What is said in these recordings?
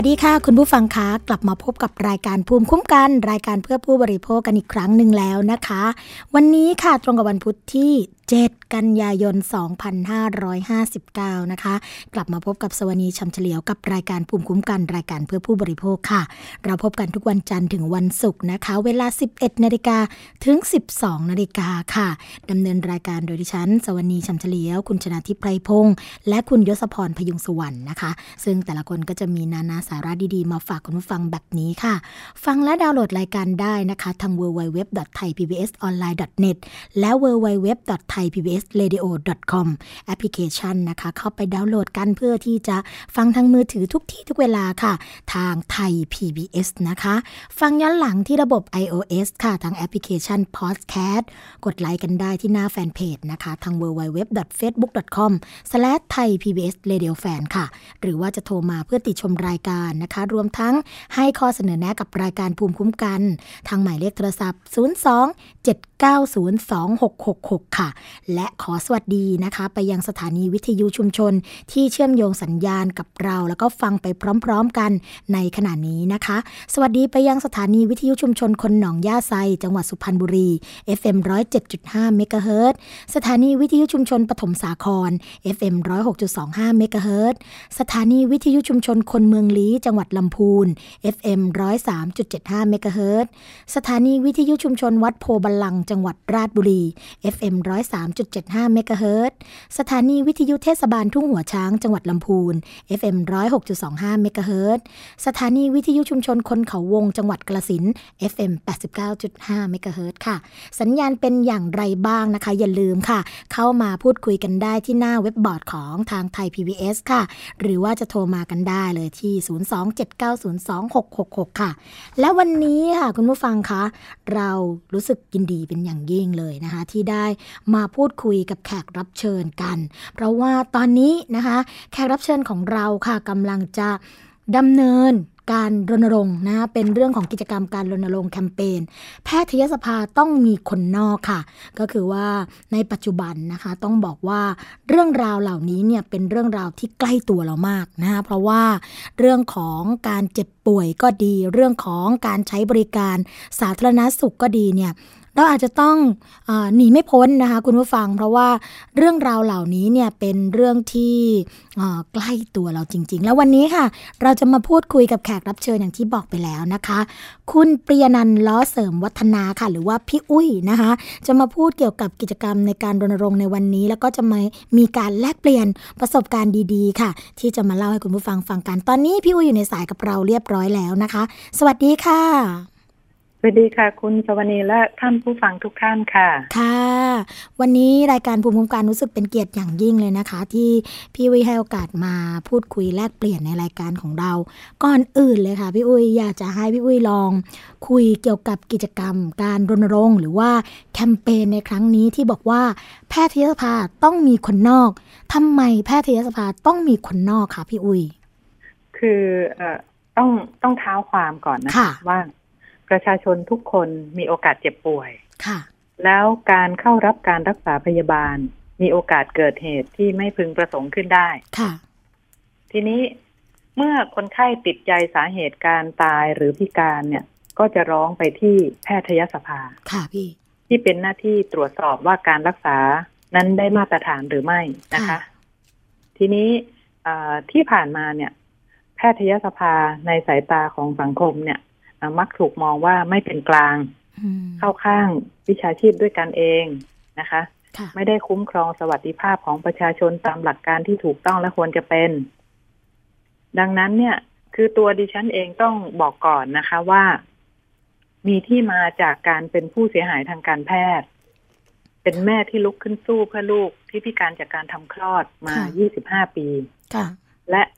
วัสดีค่ะ คุณผู้ฟังคะกลับมาพบกับรายการภูมิคุ้มกัน รายการเพื่อผู้บริโภคกันอีกครั้งหนึ่งแล้วนะคะ วันนี้ค่ะตรงกับวันพุธที่ 7 กันยายน 2559 นะคะ กลับมาพบกับสวนีชำเฉลียวกับรายการภูมิคุ้มกันรายการเพื่อผู้บริโภคค่ะ เราพบกันทุกวันจันทร์ถึงวันศุกร์นะคะ เวลา 11 นาฬิกาถึง 12 นาฬิกาค่ะดำเนินรายการโดยดิฉัน สวนีชำเฉลียว คุณชนาทิพไพรพงษ์และคุณยศพรพยุงสุวรรณนะคะ ซึ่งแต่ละคนก็จะมีนานาสาระดีๆ มาฝากคุณผู้ฟังแบบนี้ค่ะ ฟังและดาวน์โหลดรายการได้นะคะ ทาง www.thaipbsonline.net และ www.thaipbsradio.com แอปพลิเคชันนะคะ เข้าไปดาวน์โหลดกันเพื่อที่จะฟังทางมือถือทุกที่ทุกเวลาค่ะ ทางไทย PBS นะคะ ฟังย้อนหลังที่ระบบ iOS ค่ะ ทางแอปพลิเคชัน Podcast กดไลค์กันได้ที่หน้าแฟนเพจนะคะ ทาง www.facebook.com/thaipbsradiofan ค่ะ หรือว่าจะโทรมาเพื่อติชมรายการนะคะ รวมทั้งให้ข้อเสนอแนะกับรายการภูมิคุ้มกัน ทางหมายเลขโทรศัพท์ 02-7902666 ค่ะและขอสวัสดีนะคะ ไปยังสถานีวิทยุชุมชน ที่เชื่อมโยงสัญญาณกับเรา แล้วก็ฟังไปพร้อมๆกันในขณะนี้นะคะ สวัสดีไปยังสถานีวิทยุชุมชนคนหนองย่าไซ จังหวัดสุพรรณบุรี FM 107.5เมกะเฮิรตซ์สถานีวิทยุชุมชนปฐมสาคร FM 106.25เมกะเฮิรตซ์สถานีวิทยุชุมชนคนเมืองลี้ จังหวัดลำพูน FM 103.75เมกะเฮิรตซ์สถานีวิทยุชุมชนวัดโพบาลัง จังหวัดราชบุรี FM 103.75 เมกะเฮิรตซ์สถานีวิทยุเทศบาลทุ่งหัวช้างจังหวัดลำพูน FM 106.25 เมกะเฮิรตซ์สถานีวิทยุชุมชนคนเขาวงจังหวัดกาฬสิน FM 89.5 เมกะเฮิรตซ์ค่ะ สัญญาณเป็นอย่างไรบ้างนะคะ อย่าลืมค่ะ เข้ามาพูดคุยกันได้ที่หน้าเว็บบอร์ดของทางไทย PBS ค่ะ หรือว่าจะโทรมากันได้เลยที่ 027902666 ค่ะ และวันนี้ค่ะคุณผู้ฟังคะเรารู้สึกยินดีเป็นอย่างยิ่งเลยนะคะ ที่ได้มาพูดคุยกับแขกรับเชิญกัน เพราะว่าตอนนี้นะคะ แขกรับเชิญของเราค่ะกำลังจะดำเนินการรณรงค์นะเป็นเรื่องของกิจกรรมการรณรงค์แคมเปญแพทยสภาต้องมีคนนอกค่ะ ก็คือว่าในปัจจุบันนะคะต้องบอกว่าเรื่องราวเหล่านี้เนี่ยเป็นเรื่องราวที่ใกล้ตัวเรามากนะคะเพราะว่าเรื่องของการเจ็บป่วยก็ดี เรื่องของการใช้บริการสาธารณสุขก็ดีเนี่ย เราอาจจะต้องอหนีไม่พ้นนะคะคุณผู้ฟัง เพราะว่าเรื่องราวเหล่านี้เนี่ยเป็นเรื่องที่ใกล้ตัวเราจริง ๆ แล้ววันนี้ค่ะ เราจะมาพูดคุยกับแขกรับเชิญอย่างที่บอกไปแล้วนะคะ คุณปริยนันล้อเสริมวัฒนาค่ะ หรือว่าพี่อุ้ยนะคะ จะมาพูดเกี่ยวกับกิจกรรมในการรณรงค์ในวันนี้ แล้วก็จะมามีการแลกเปลี่ยนประสบการณ์ดีๆ ค่ะ ที่จะมาเล่าให้คุณผู้ฟังฟังกัน ตอนนี้พี่อุ้ยอยู่ในสายกับเราเรียบร้อยแล้วนะคะ สวัสดีค่ะ สวัสดีค่ะ คุณสวนีและท่านผู้ฟังทุกท่านค่ะ ค่ะ วันนี้รายการภูมิคุ้มกันรู้สึกเป็นเกียรติอย่างยิ่งเลยนะคะ ที่พี่อุ้ยให้โอกาสมาพูดคุยแลกเปลี่ยนในรายการของเรา ก่อนอื่นเลยค่ะ พี่อุ้ยอยากจะให้พี่อุ้ยลอง คุยเกี่ยวกับกิจกรรม การรณรงค์ หรือว่าแคมเปญในครั้งนี้ที่บอกว่า แพทยสภาต้องมีคนนอกทำไมแพทยสภาต้องมีคนนอกคะพี่อุ้ยคือเอ่อต้องต้องเท้าความก่อนนะค่ะว่า ประชาชนทุกคนมีโอกาสเจ็บป่วย ค่ะ แล้วการเข้ารับการรักษาพยาบาล มีโอกาสเกิดเหตุที่ไม่พึงประสงค์ขึ้นได้ ค่ะ ทีนี้เมื่อคนไข้ติดใจสาเหตุการตายหรือพิการเนี่ย ก็จะร้องไปที่แพทยสภา ค่ะพี่ ที่เป็นหน้าที่ตรวจสอบว่าการรักษานั้นได้มาตรฐานหรือไม่นะคะค่ะทีนี้เอ่อที่ผ่านมาเนี่ย แพทยสภาในสายตาของสังคมเนี่ยเอ่อ มักถูกมองว่าไม่เป็นกลางอืมเข้าข้างวิชาชีพด้วยกันเองนะคะค่ะไม่ได้คุ้มครองสวัสดิภาพของประชาชนตามหลักการที่ถูกต้องและควรจะเป็น ดังนั้นเนี่ย คือตัวดิฉันเองต้องบอกก่อนนะคะว่า มีที่มาจากการเป็นผู้เสียหายทางการแพทย์ เป็นแม่ที่ลุกขึ้นสู้เพื่อลูกที่พิการจากการทำคลอดมา 25 ปีค่ะและเอ่อ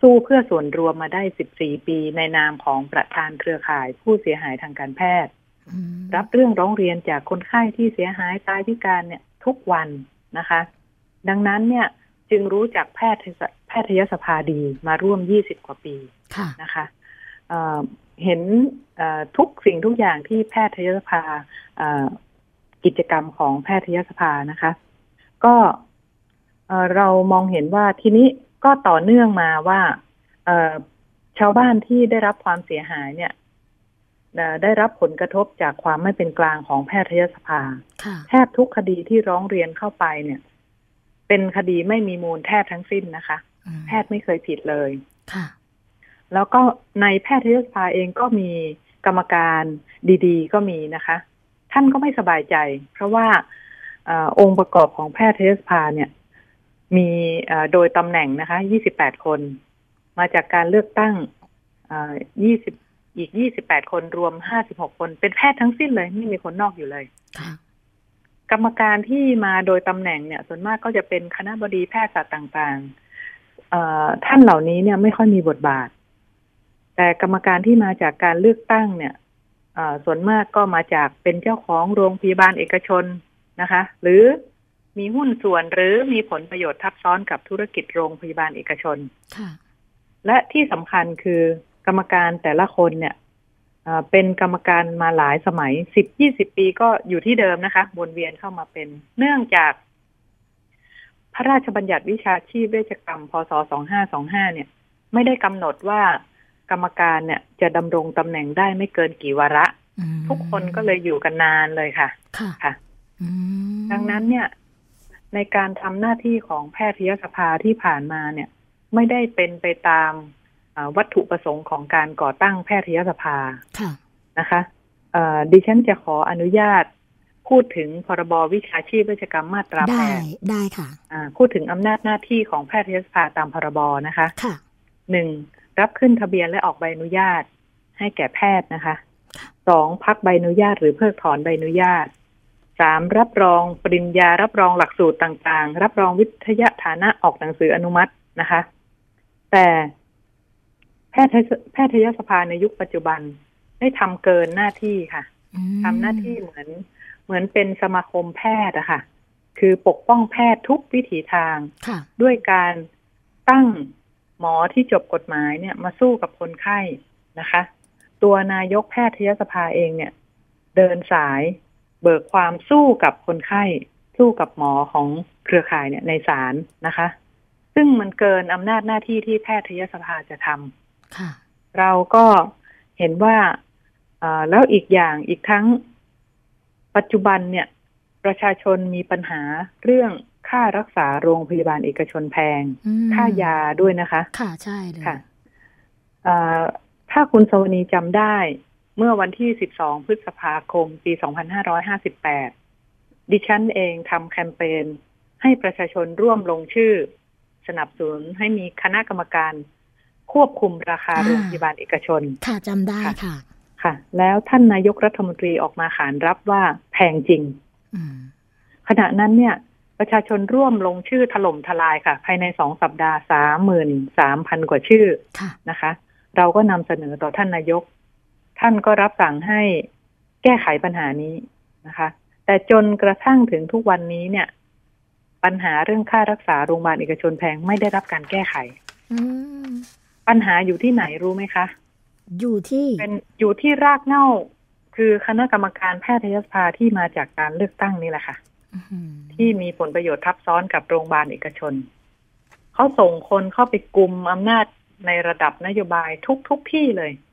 สู้เพื่อส่วนรวมมาได้ 14 ปีในนามของประธานเครือข่ายผู้เสียหายทางการแพทย์อืมรับเรื่องร้องเรียนจากคนไข้ที่เสียหายตายพิการเนี่ยทุกวันนะคะ ดังนั้นเนี่ยจึงรู้จักแพทยสแพทยสภาดีมาร่วม 20 กว่าปีค่ะนะคะเอ่อเห็นเอ่อทุกสิ่งทุกอย่างที่แพทยสภาเอ่อกิจกรรมของแพทยสภานะคะ ก็เอ่อเรามองเห็นว่าทีนี้ ก็ต่อเนื่องมาว่าเอ่อชาวบ้านที่ได้รับความเสียหายเนี่ยเอ่อได้รับผลกระทบจากความไม่เป็นกลางของแพทยสภาค่ะแทบทุกคดีที่ร้องเรียนเข้าไปเนี่ย เป็นคดีไม่มีมูลแทบทั้งสิ้นนะคะอืมแพทย์ไม่เคยผิดเลยค่ะแล้วก็ในแพทยสภาเองก็มีกรรมการดีๆ ก็มีนะคะ ท่านก็ไม่สบายใจ เพราะว่าเออองค์ประกอบของแพทยสภาเนี่ย มีเอ่อโดยตำแหน่งนะคะ 28 คน มาจากการเลือกตั้งเอ่อ20 อีก 28 คนรวม 56 คน เป็นแพทย์ทั้งสิ้นเลย ไม่มีคนนอกอยู่เลยค่ะกรรมการที่มาโดยตำแหน่งเนี่ย ส่วนมากก็จะเป็นคณะบดีแพทยศาสตร์ต่างๆเอ่อท่านเหล่านี้เนี่ยไม่ค่อยมีบทบาท แต่กรรมการที่มาจากการเลือกตั้งเนี่ยเอ่อส่วนมากก็มาจากเป็นเจ้าของโรงพยาบาลเอกชนนะคะ หรือ มีหุ้นส่วนหรือมีผลประโยชน์ทับซ้อนกับธุรกิจโรงพยาบาลเอกชน ค่ะ และที่สำคัญคือกรรมการแต่ละคนเนี่ยเอ่อเป็นกรรมการมาหลายสมัยสิบยี่สิบปีก็อยู่ที่เดิมนะคะวนเวียนเข้ามาเป็น เนื่องจาก พระราชบัญญัติวิชาชีพเวชกรรม พศสองห้าสองห้าเนี่ย ไม่ได้กำหนดว่ากรรมการเนี่ย จะดำรงตำแหน่งได้ไม่เกินกี่วาระอืมทุกคนก็เลยอยู่กันนานเลยค่ะ ค่ะค่ะอืมดังนั้นเนี่ย ในการทำหน้าที่ของแพทยสภาที่ผ่านมาเนี่ย ไม่ได้เป็นไปตามเอ่อวัตถุประสงค์ของการก่อตั้งแพทยสภาค่ะนะคะเอ่อดิฉันจะขออนุญาตพูดถึงพรบวิชาชีพเวชกรรมมาตราแปได้ดได้ค่ะอ่าพูดถึงอำนาจหน้าที่ของแพทยสภาตามพรบนะคะค่ะหนึ่งรับขึ้นทะเบียนและออกใบอนุญาต ให้แก่แพทย์นะคะสองพักใบอนุญาตหรือเพิกถอนใบอนุญาต สามรับรองปริญญารับรองหลักสูตรต่างๆ รับรองวิทยาฐานะออกหนังสืออนุมัตินะคะ แต่แพทยแพทยสภาในยุคปัจจุบันได้ทำเกินหน้าที่ค่ะอืมทำหน้าที่เหมือนเหมือนเป็นสมาคมแพทย์อะค่ะ คือปกป้องแพทย์ทุกวิถีทางค่ะด้วยการตั้งหมอที่จบกฎหมายเนี่ยมาสู้กับคนไข้นะคะ ตัวนายกแพทยสภาเองเนี่ย เดินสาย เบิกความสู้กับคนไข้ สู้กับหมอของเครือข่ายเนี่ยในศาลนะคะ ซึ่งมันเกินอำนาจหน้าที่ที่แพทยสภาจะทำค่ะเราก็เห็นว่าเอ่อแล้วอีกอย่างอีกทั้งปัจจุบันเนี่ย ประชาชนมีปัญหาเรื่องค่ารักษาโรงพยาบาลเอกชนแพงอืมค่ายาด้วยนะคะ ค่ะใช่เลยค่ะเอ่อถ้าคุณสวนีจำได้ เมื่อวันที่ 12 พฤษภาคม ปี 2558 ดิฉันเองทำแคมเปญให้ประชาชนร่วมลงชื่อ สนับสนุนให้มีคณะกรรมการควบคุมราคาโรงพยาบาลเอกชน ค่ะจำได้ค่ะ ค่ะ แล้วท่านนายกรัฐมนตรีออกมาขานรับว่าแพงจริงอืมขณะนั้นเนี่ย ประชาชนร่วมลงชื่อถล่มทลายค่ะ ภายในสองสัปดาห์สามหมื่นสามพันกว่าชื่อค่ะนะคะ เราก็นำเสนอต่อท่านนายก ท่านก็รับสั่งให้แก้ไขปัญหานี้นะคะ แต่จนกระทั่งถึงทุกวันนี้เนี่ย ปัญหาเรื่องค่ารักษาโรงพยาบาลเอกชนแพงไม่ได้รับการแก้ไขอืมปัญหาอยู่ที่ไหนรู้ไหมคะ อยู่ที่เป็นอยู่ที่รากเหง้าคือคณะกรรมการแพทยสภาที่มาจากการเลือกตั้งนี่แหละค่ะอืมที่มีผลประโยชน์ทับซ้อนกับโรงพยาบาลเอกชน เขาส่งคนเข้าไปกลุ่มอำนาจในระดับนโยบายทุกทุกๆที่เลยค่ะ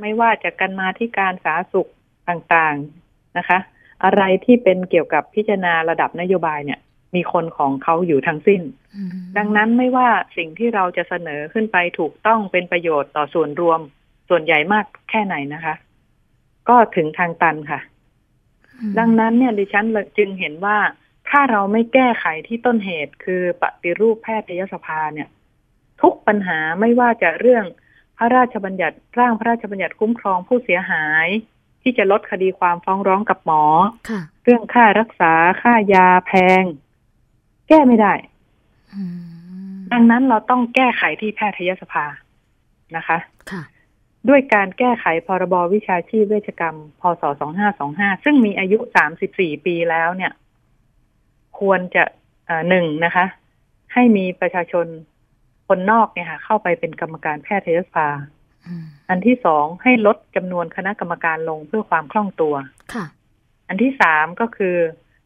ไม่ว่าจะกันมาที่การสาธารณสุขต่างๆนะคะ อะไรที่เป็นเกี่ยวกับพิจารณาระดับนโยบายเนี่ย มีคนของเขาอยู่ทั้งสิ้นอืมดังนั้นไม่ว่าสิ่งที่เราจะเสนอขึ้นไปถูกต้องเป็นประโยชน์ต่อส่วนรวม ส่วนใหญ่มากแค่ไหนนะคะ ก็ถึงทางตันค่ะอืมดังนั้นเนี่ยดิฉันเลยจึงเห็นว่าถ้าเราไม่แก้ไขที่ต้นเหตุคือปฏิรูปแพทยสภาเนี่ย ทุกปัญหาไม่ว่าจะเรื่อง พระราชบัญญัติร่างพระราชบัญญัติคุ้มครองผู้เสียหาย ที่จะลดคดีความฟ้องร้องกับหมอค่ะเรื่องค่ารักษาค่ายาแพง แก้ไม่ได้อืมดังนั้นเราต้องแก้ไขที่แพทยสภานะคะค่ะด้วยการแก้ไขพรบวิชาชีพเวชกรรม พศ 2525 ซึ่งมีอายุ 34 ปีแล้วเนี่ย ควรจะเอ่อหนึ่งนะคะ ให้มีประชาชน คนนอกเนี่ยค่ะเข้าไปเป็นกรรมการแพทยสภาอืมอันที่สองให้ลดจำนวนคณะกรรมการลงเพื่อความคล่องตัวค่ะ อันที่สามก็คือ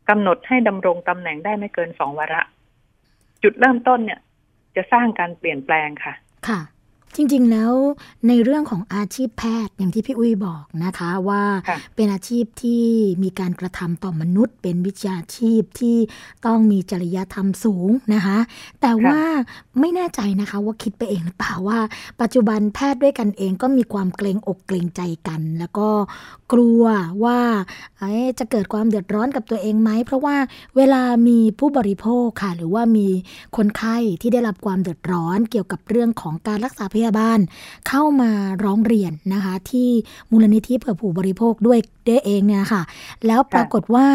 กำหนดให้ดำรงตำแหน่งได้ไม่เกินสองวาระ จุดเริ่มต้นเนี่ย จะสร้างการเปลี่ยนแปลงค่ะ ค่ะ จริงๆแล้วในเรื่องของอาชีพแพทย์อย่างที่พี่อุ้ยบอกนะคะว่าเป็นอาชีพที่มีการกระทำต่อมนุษย์ เป็นวิชาชีพที่ต้องมีจริยธรรมสูงนะคะ แต่ว่าไม่แน่ใจนะคะว่าคิดไปเองหรือเปล่าว่า ปัจจุบันแพทย์ด้วยกันเองก็มีความเกรงอกเกรงใจกัน แล้วก็กลัวว่าจะเกิดความเดือดร้อนกับตัวเองไหมเพราะว่าเวลามีผู้บริโภคค่ะ หรือว่ามีคนไข้ที่ได้รับความเดือดร้อนเกี่ยวกับเรื่องของการรักษาพยาบาลเข้ามาร้องเรียนนะคะที่มูลนิธิเพื่อผู้บริโภคด้วย ได้เองเนี่ยค่ะ แล้วปรากฏว่า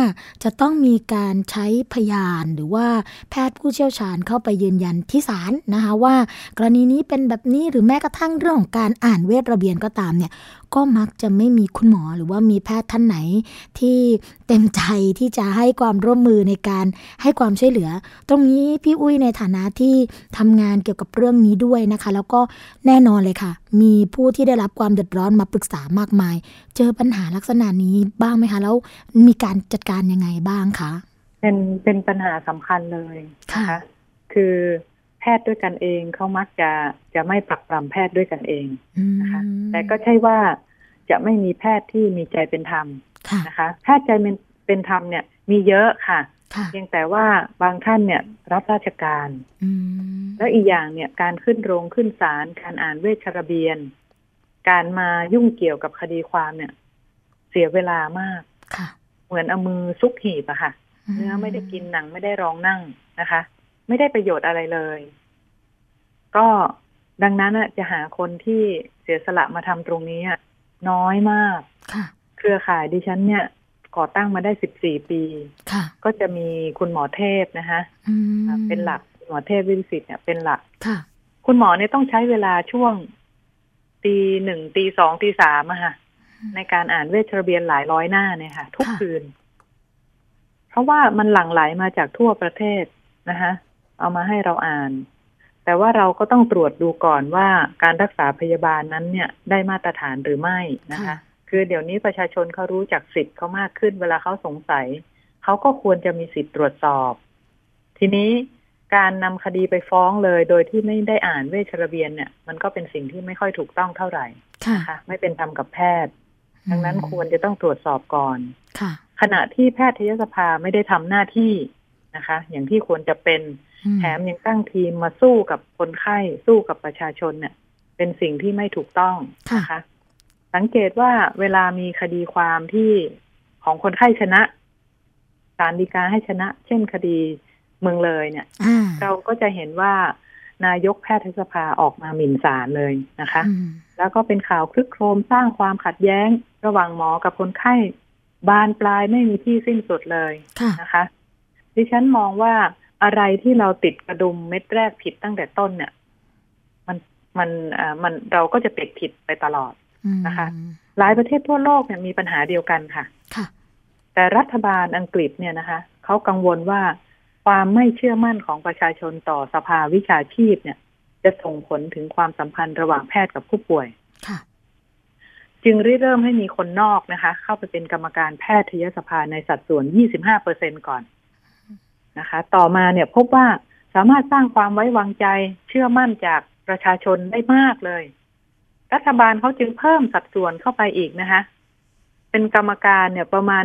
จะต้องมีการใช้พยานหรือว่าแพทย์ผู้เชี่ยวชาญเข้าไปยืนยันที่ศาลนะคะ ว่ากรณีนี้เป็นแบบนี้หรือแม้กระทั่งเรื่องของการอ่านเวทระเบียนก็ตามเนี่ยก็มักจะไม่มีคุณหมอหรือว่ามีแพทย์ท่านไหนที่เต็มใจที่จะให้ความร่วมมือในการให้ความช่วยเหลือ ตรงนี้พี่อุ้ยในฐานะที่ทำงานเกี่ยวกับเรื่องนี้ด้วยนะคะ แล้วก็แน่นอนเลยค่ะ มีผู้ที่ได้รับความเดือดร้อนมาปรึกษามากมาย เจอปัญหาลักษณะนี้บ้างไหมคะ แล้วมีการจัดการยังไงบ้างคะ เป็นเป็นปัญหาสำคัญเลยค่ะนะคะคือแพทย์ด้วยกันเองเขามักจะจะไม่ปรักปรำแพทย์ด้วยกันเองอืมนะคะแต่ก็ใช่ว่าจะไม่มีแพทย์ที่มีใจเป็นธรรมค่ะนะคะ แพทย์ใจเป็นเป็นธรรมเนี่ย มีเยอะค่ะค่ะเพียงแต่ว่าบางท่านเนี่ยรับราชการอืมแล้วอีกอย่างเนี่ยการขึ้นโรงขึ้นศาลการอ่านเวชระเบียน การมายุ่งเกี่ยวกับคดีความเนี่ย เสียเวลามากค่ะ เหมือนเอามือซุกหีบอะค่ะ เนื้อไม่ได้กินหนังไม่ได้รองนั่งนะคะ ไม่ได้ประโยชน์อะไรเลย ก็ดังนั้นน่ะจะหาคนที่เสียสละมาทำตรงนี้อะน้อยมากค่ะเครือข่ายดิฉันเนี่ยก่อตั้งมาได้สิบสี่ปีค่ะก็จะมีคุณหมอเทพนะคะอืมอ่าเป็นหลักคุณหมอเทพวิสิตเนี่ยเป็นหลักค่ะคุณหมอเนี่ยต้องใช้เวลาช่วงตีหนึ่งตีสองตีสามอะค่ะ ในการอ่านเวชระเบียนหลายร้อยหน้าเนี่ยค่ะ ทุกค่ะคืน เพราะว่ามันหลั่งไหลมาจากทั่วประเทศนะคะเอามาให้เราอ่าน แต่ว่าเราก็ต้องตรวจดูก่อนว่าการรักษาพยาบาลนั้นเนี่ย ได้มาตรฐานหรือไม่นะคะค่ะคือเดี๋ยวนี้ประชาชนเขารู้จักสิทธิ์เขามากขึ้น เวลาเขาสงสัยเขาก็ควรจะมีสิทธิ์ตรวจสอบ ทีนี้การนำคดีไปฟ้องเลย โดยที่ไม่ได้อ่านเวชระเบียนเนี่ย มันก็เป็นสิ่งที่ไม่ค่อยถูกต้องเท่าไหร่ค่ะนะคะไม่เป็นธรรมกับแพทย์ ดังนั้นควรจะต้องตรวจสอบก่อนค่ะ ขณะที่แพทยสภาไม่ได้ทำหน้าที่นะคะ อย่างที่ควรจะเป็นอืมแถมยังตั้งทีมมาสู้กับคนไข้สู้กับประชาชนเนี่ย เป็นสิ่งที่ไม่ถูกต้องค่ะนะคะ สังเกตว่าเวลามีคดีความที่ของคนไข้ชนะศาลฎีกาให้ชนะ เช่นคดีเมืองเลยเนี่ยอ่าเราก็จะเห็นว่า นายกแพทยสภาออกมาหมิ่นศาลเลยนะคะอืมแล้วก็เป็นข่าวคลึกโครมสร้างความขัดแย้ง ระหว่างหมอกับคนไข้ บานปลายไม่มีที่สิ้นสุดเลยค่ะนะคะ ดิฉันมองว่าอะไรที่เราติดกระดุมเม็ดแรกผิดตั้งแต่ต้นเนี่ย มันมันอ่ามันเราก็จะติดผิดไปตลอดอืมนะคะ หลายประเทศทั่วโลกเนี่ยมีปัญหาเดียวกันค่ะ ค่ะ แต่รัฐบาลอังกฤษเนี่ยนะคะเขากังวลว่า ความไม่เชื่อมั่นของประชาชนต่อสภาวิชาชีพเนี่ย จะส่งผลถึงความสัมพันธ์ระหว่างแพทย์กับผู้ป่วยค่ะจึงริเริ่มให้มีคนนอกนะคะ เข้าไปเป็นกรรมการแพทยสภาในสัดส่วน 25เปอร์เซ็นก่อนนะคะ ต่อมาเนี่ยพบว่าสามารถสร้างความไว้วางใจเชื่อมั่นจากประชาชนได้มากเลย รัฐบาลเขาจึงเพิ่มสัดส่วนเข้าไปอีกนะคะ เป็นกรรมการเนี่ยประมาณ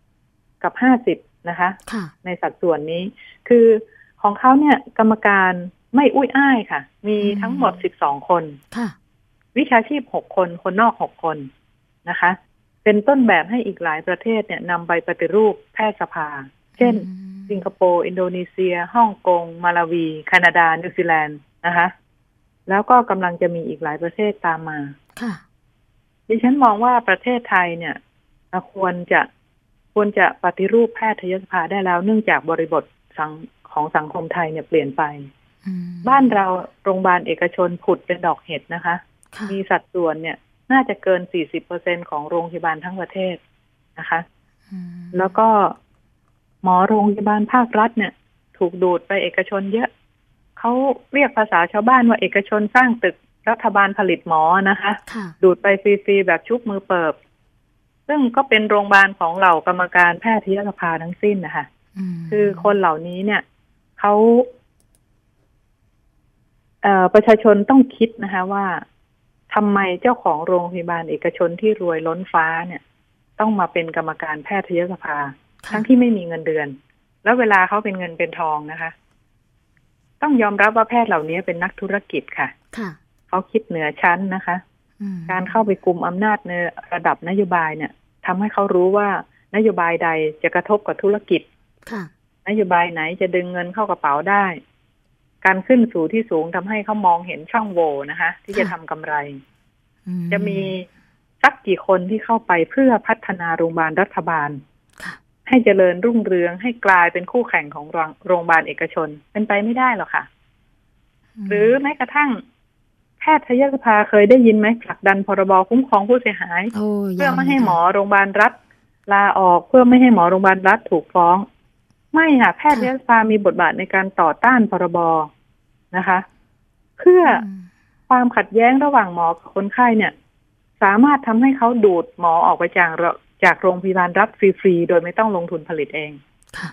50 กับ 50 นะคะค่ะในสัดส่วนนี้ คือของเขาเนี่ยกรรมการไม่อุ้ยอ้ายค่ะ มีทั้งหมด12คนค่ะ วิชาชีพหกคนคนนอกหกคนนะคะ เป็นต้นแบบให้อีกหลายประเทศเนี่ยนำไปปฏิรูปแพทยสภา เช่นอืมสิงคโปร์ อินโดนีเซียฮ่องกง มาลาวี แคนาดา นิวซีแลนด์นะคะ แล้วก็กำลังจะมีอีกหลายประเทศตามมา ค่ะ ดิฉันมองว่าประเทศไทยเนี่ยเอ่อควรจะ ควรจะปฏิรูปแพทยสภาได้แล้ว เนื่องจากบริบทสังของสังคมไทยเนี่ยเปลี่ยนไปอืมบ้านเราโรงพยาบาลเอกชนผุดเป็นดอกเห็ดนะคะค่ะมีสัดส่วนเนี่ย น่าจะเกิน 40%ของโรงพยาบาลทั้งประเทศนะคะอืมแล้วก็หมอโรงพยาบาลภาครัฐเนี่ย ถูกดูดไปเอกชนเยอะ เขาเรียกภาษาชาวบ้านว่าเอกชนสร้างตึกรัฐบาลผลิตหมอนะคะค่ะดูดไปฟรีๆแบบชุบมือเปิบ ซึ่งก็เป็นโรงพยาบาลของเหล่ากรรมการแพทยสภาทั้งสิ้นนะคะมคือคนเหล่านี้เนี่ยเขาเอ่อประชาชนต้องคิดนะคะว่าทำไมเจ้าของโรงพยาบาลเอกชนที่รวยล้นฟ้าเนี่ย ต้องมาเป็นกรรมการแพทยสภา ทั้งที่ไม่มีเงินเดือน แล้วเวลาเขาเป็นเงินเป็นทองนะคะ ต้องยอมรับว่าแพทย์เหล่านี้เป็นนักธุรกิจค่ะค่ะเขาคิดเหนือชั้นนะคะอืม การเข้าไปกลุ่มอำนาจในระดับนโยบายเนี่ยทำให้เขารู้ว่านโยบายใดจะกระทบกับธุรกิจค่ะนโยบายไหนจะดึงเงินเข้ากระเป๋าได้ การขึ้นสู่ที่สูงทำให้เขามองเห็นช่องโหว่นะคะ ที่จะทำกำไรอืจะมีสักกี่คนที่เข้าไปเพื่อพัฒนาโรงพยาบาลรัฐบาลค่ะให้เจริญรุ่งเรืองให้กลายเป็นคู่แข่งของโรงพยาบาลเอกชน เป็นไปไม่ได้หรอกค่ะมหรือแม้กระทั่ง แพทยสภาเคยได้ยินไหมผลักดันพรบคุ้มครองผู้เสียหายโอ้เพื่อยังไม่ให้ค่ะหมอโรงพยาบาลรัฐลาออกเพื่อไม่ให้หมอโรงพยาบาลรัฐถูกฟ้อง ไม่ค่ะแพทยสภามีบทบาทในการต่อต้านพรบนะคะ เพื่ออืมความขัดแย้งระหว่างหมอกับคนไข้เนี่ย สามารถทำให้เขาดูดหมอออกไปจากโรจากโรงพยาบาลรัฐฟรีๆ โดยไม่ต้องลงทุนผลิตเองค่ะ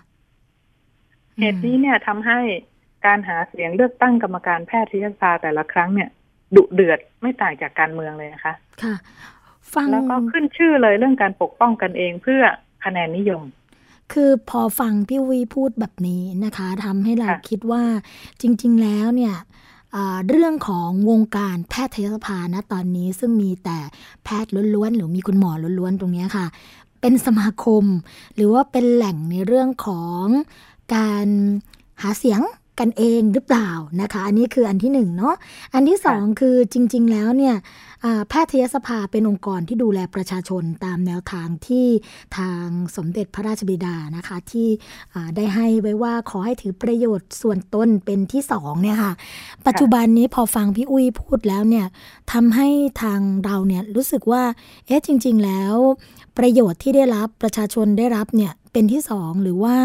เหตุนี้เนี่ยทำให้การหาเสียงเลือกตั้งกรรมการแพทยสภาแต่ละครั้งเนี่ย ดุเดือดไม่ต่างจากการเมืองเลยนะคะ ค่ะ ฟังแล้วก็ขึ้นชื่อเลยเรื่องการปกป้องกันเองเพื่อคะแนนนิยม คือพอฟังพี่วีพูดแบบนี้นะคะทำให้เราค่ะคิดว่าจริง ๆ แล้วเนี่ยอ่าเรื่องของวงการแพทยสภานะตอนนี้ซึ่งมีแต่แพทย์ล้วนๆ หรือมีคุณหมอล้วนๆ ตรงเนี้ยค่ะ เป็นสมาคม หรือว่าเป็นแหล่งในเรื่องของการหาเสียง กันเองหรือเปล่านะคะ อันนี้คืออันที่หนึ่งเนาะอันที่สองคือจริง ๆ แล้วเนี่ยอ่าแพทยสภาเป็นองค์กรที่ดูแลประชาชนตามแนวทางที่ทางสมเด็จพระราชบิดานะคะ ที่อ่าได้ให้ไว้ว่าขอให้ถือประโยชน์ส่วนตนเป็นที่สองเนี่ยค่ะ ปัจจุบันนี้พอฟังพี่อุ้ยพูดแล้วเนี่ยทำให้ทางเราเนี่ยรู้สึกว่าเอ๊ะจริง ๆ แล้ว ประโยชน์ที่ได้รับประชาชนได้รับเนี่ยเป็นที่สองหรือว่า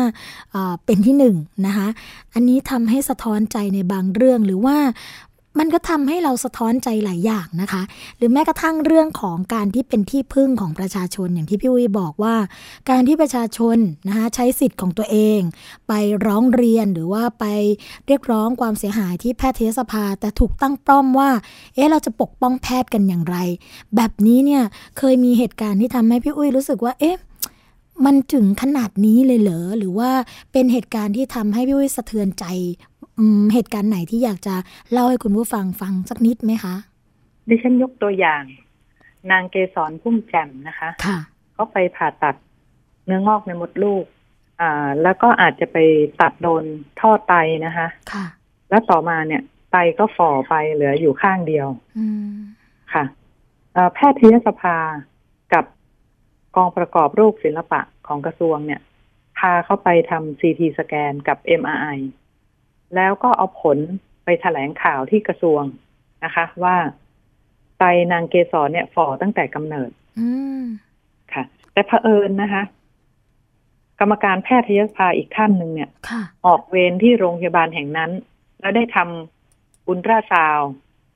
เป็นที่หนึ่งนะคะ อันนี้ทำให้สะท้อนใจในบางเรื่องหรือว่า มันก็ทำให้เราสะท้อนใจหลายอย่างนะคะ หรือแม้กระทั่งเรื่องของการที่เป็นที่พึ่งของประชาชนอย่างที่พี่วิบอกว่า การที่ประชาชนนะคะใช้สิทธิ์ของตัวเอง ไปร้องเรียนหรือว่าไปเรียกร้องความเสียหายที่แพทยสภา แต่ถูกตั้งป้อมว่า เอ๊ะเราจะปกป้องแพทย์กันอย่างไร แบบนี้เนี่ยเคยมีเหตุการณ์ที่ทำให้พี่อุ้ยรู้สึกว่าเอ๊ะ มันถึงขนาดนี้เลยเหรอหรือว่าเป็นเหตุการณ์ที่ทำให้พี่อุ้ยสะเทือนใจอืมเหตุการณ์ไหนที่อยากจะเล่าให้คุณผู้ฟังฟังสักนิดไหมคะ ดิฉันยกตัวอย่าง นางเกษรพุ่มแจ่มนะคะค่ะก็ไปผ่าตัดเนื้องอกในมดลูก อ่า แล้วก็อาจจะไปตัดโดนท่อไตนะคะ ค่ะ แล้วต่อมาเนี่ย ไตก็ฝ่อไปเหลืออยู่ข้างเดียว อืม ค่ะเอ่อแพทยสภากับ กองประกอบโรคศิลปะของกระทรวงเนี่ย พาเข้าไปทำซีทีสแกนกับ MRI แล้วก็เอาผลไปแถลงข่าวที่กระทรวงนะคะ ว่าไตนางเกษรเนี่ยฝ่อตั้งแต่กำเนิดอืมค่ะ แต่เผอิญนะคะ กรรมการแพทยสภาอีกท่านหนึ่งเนี่ยค่ะออกเวรที่โรงพยาบาลแห่งนั้น แล้วได้ทำอุลตราซาวด์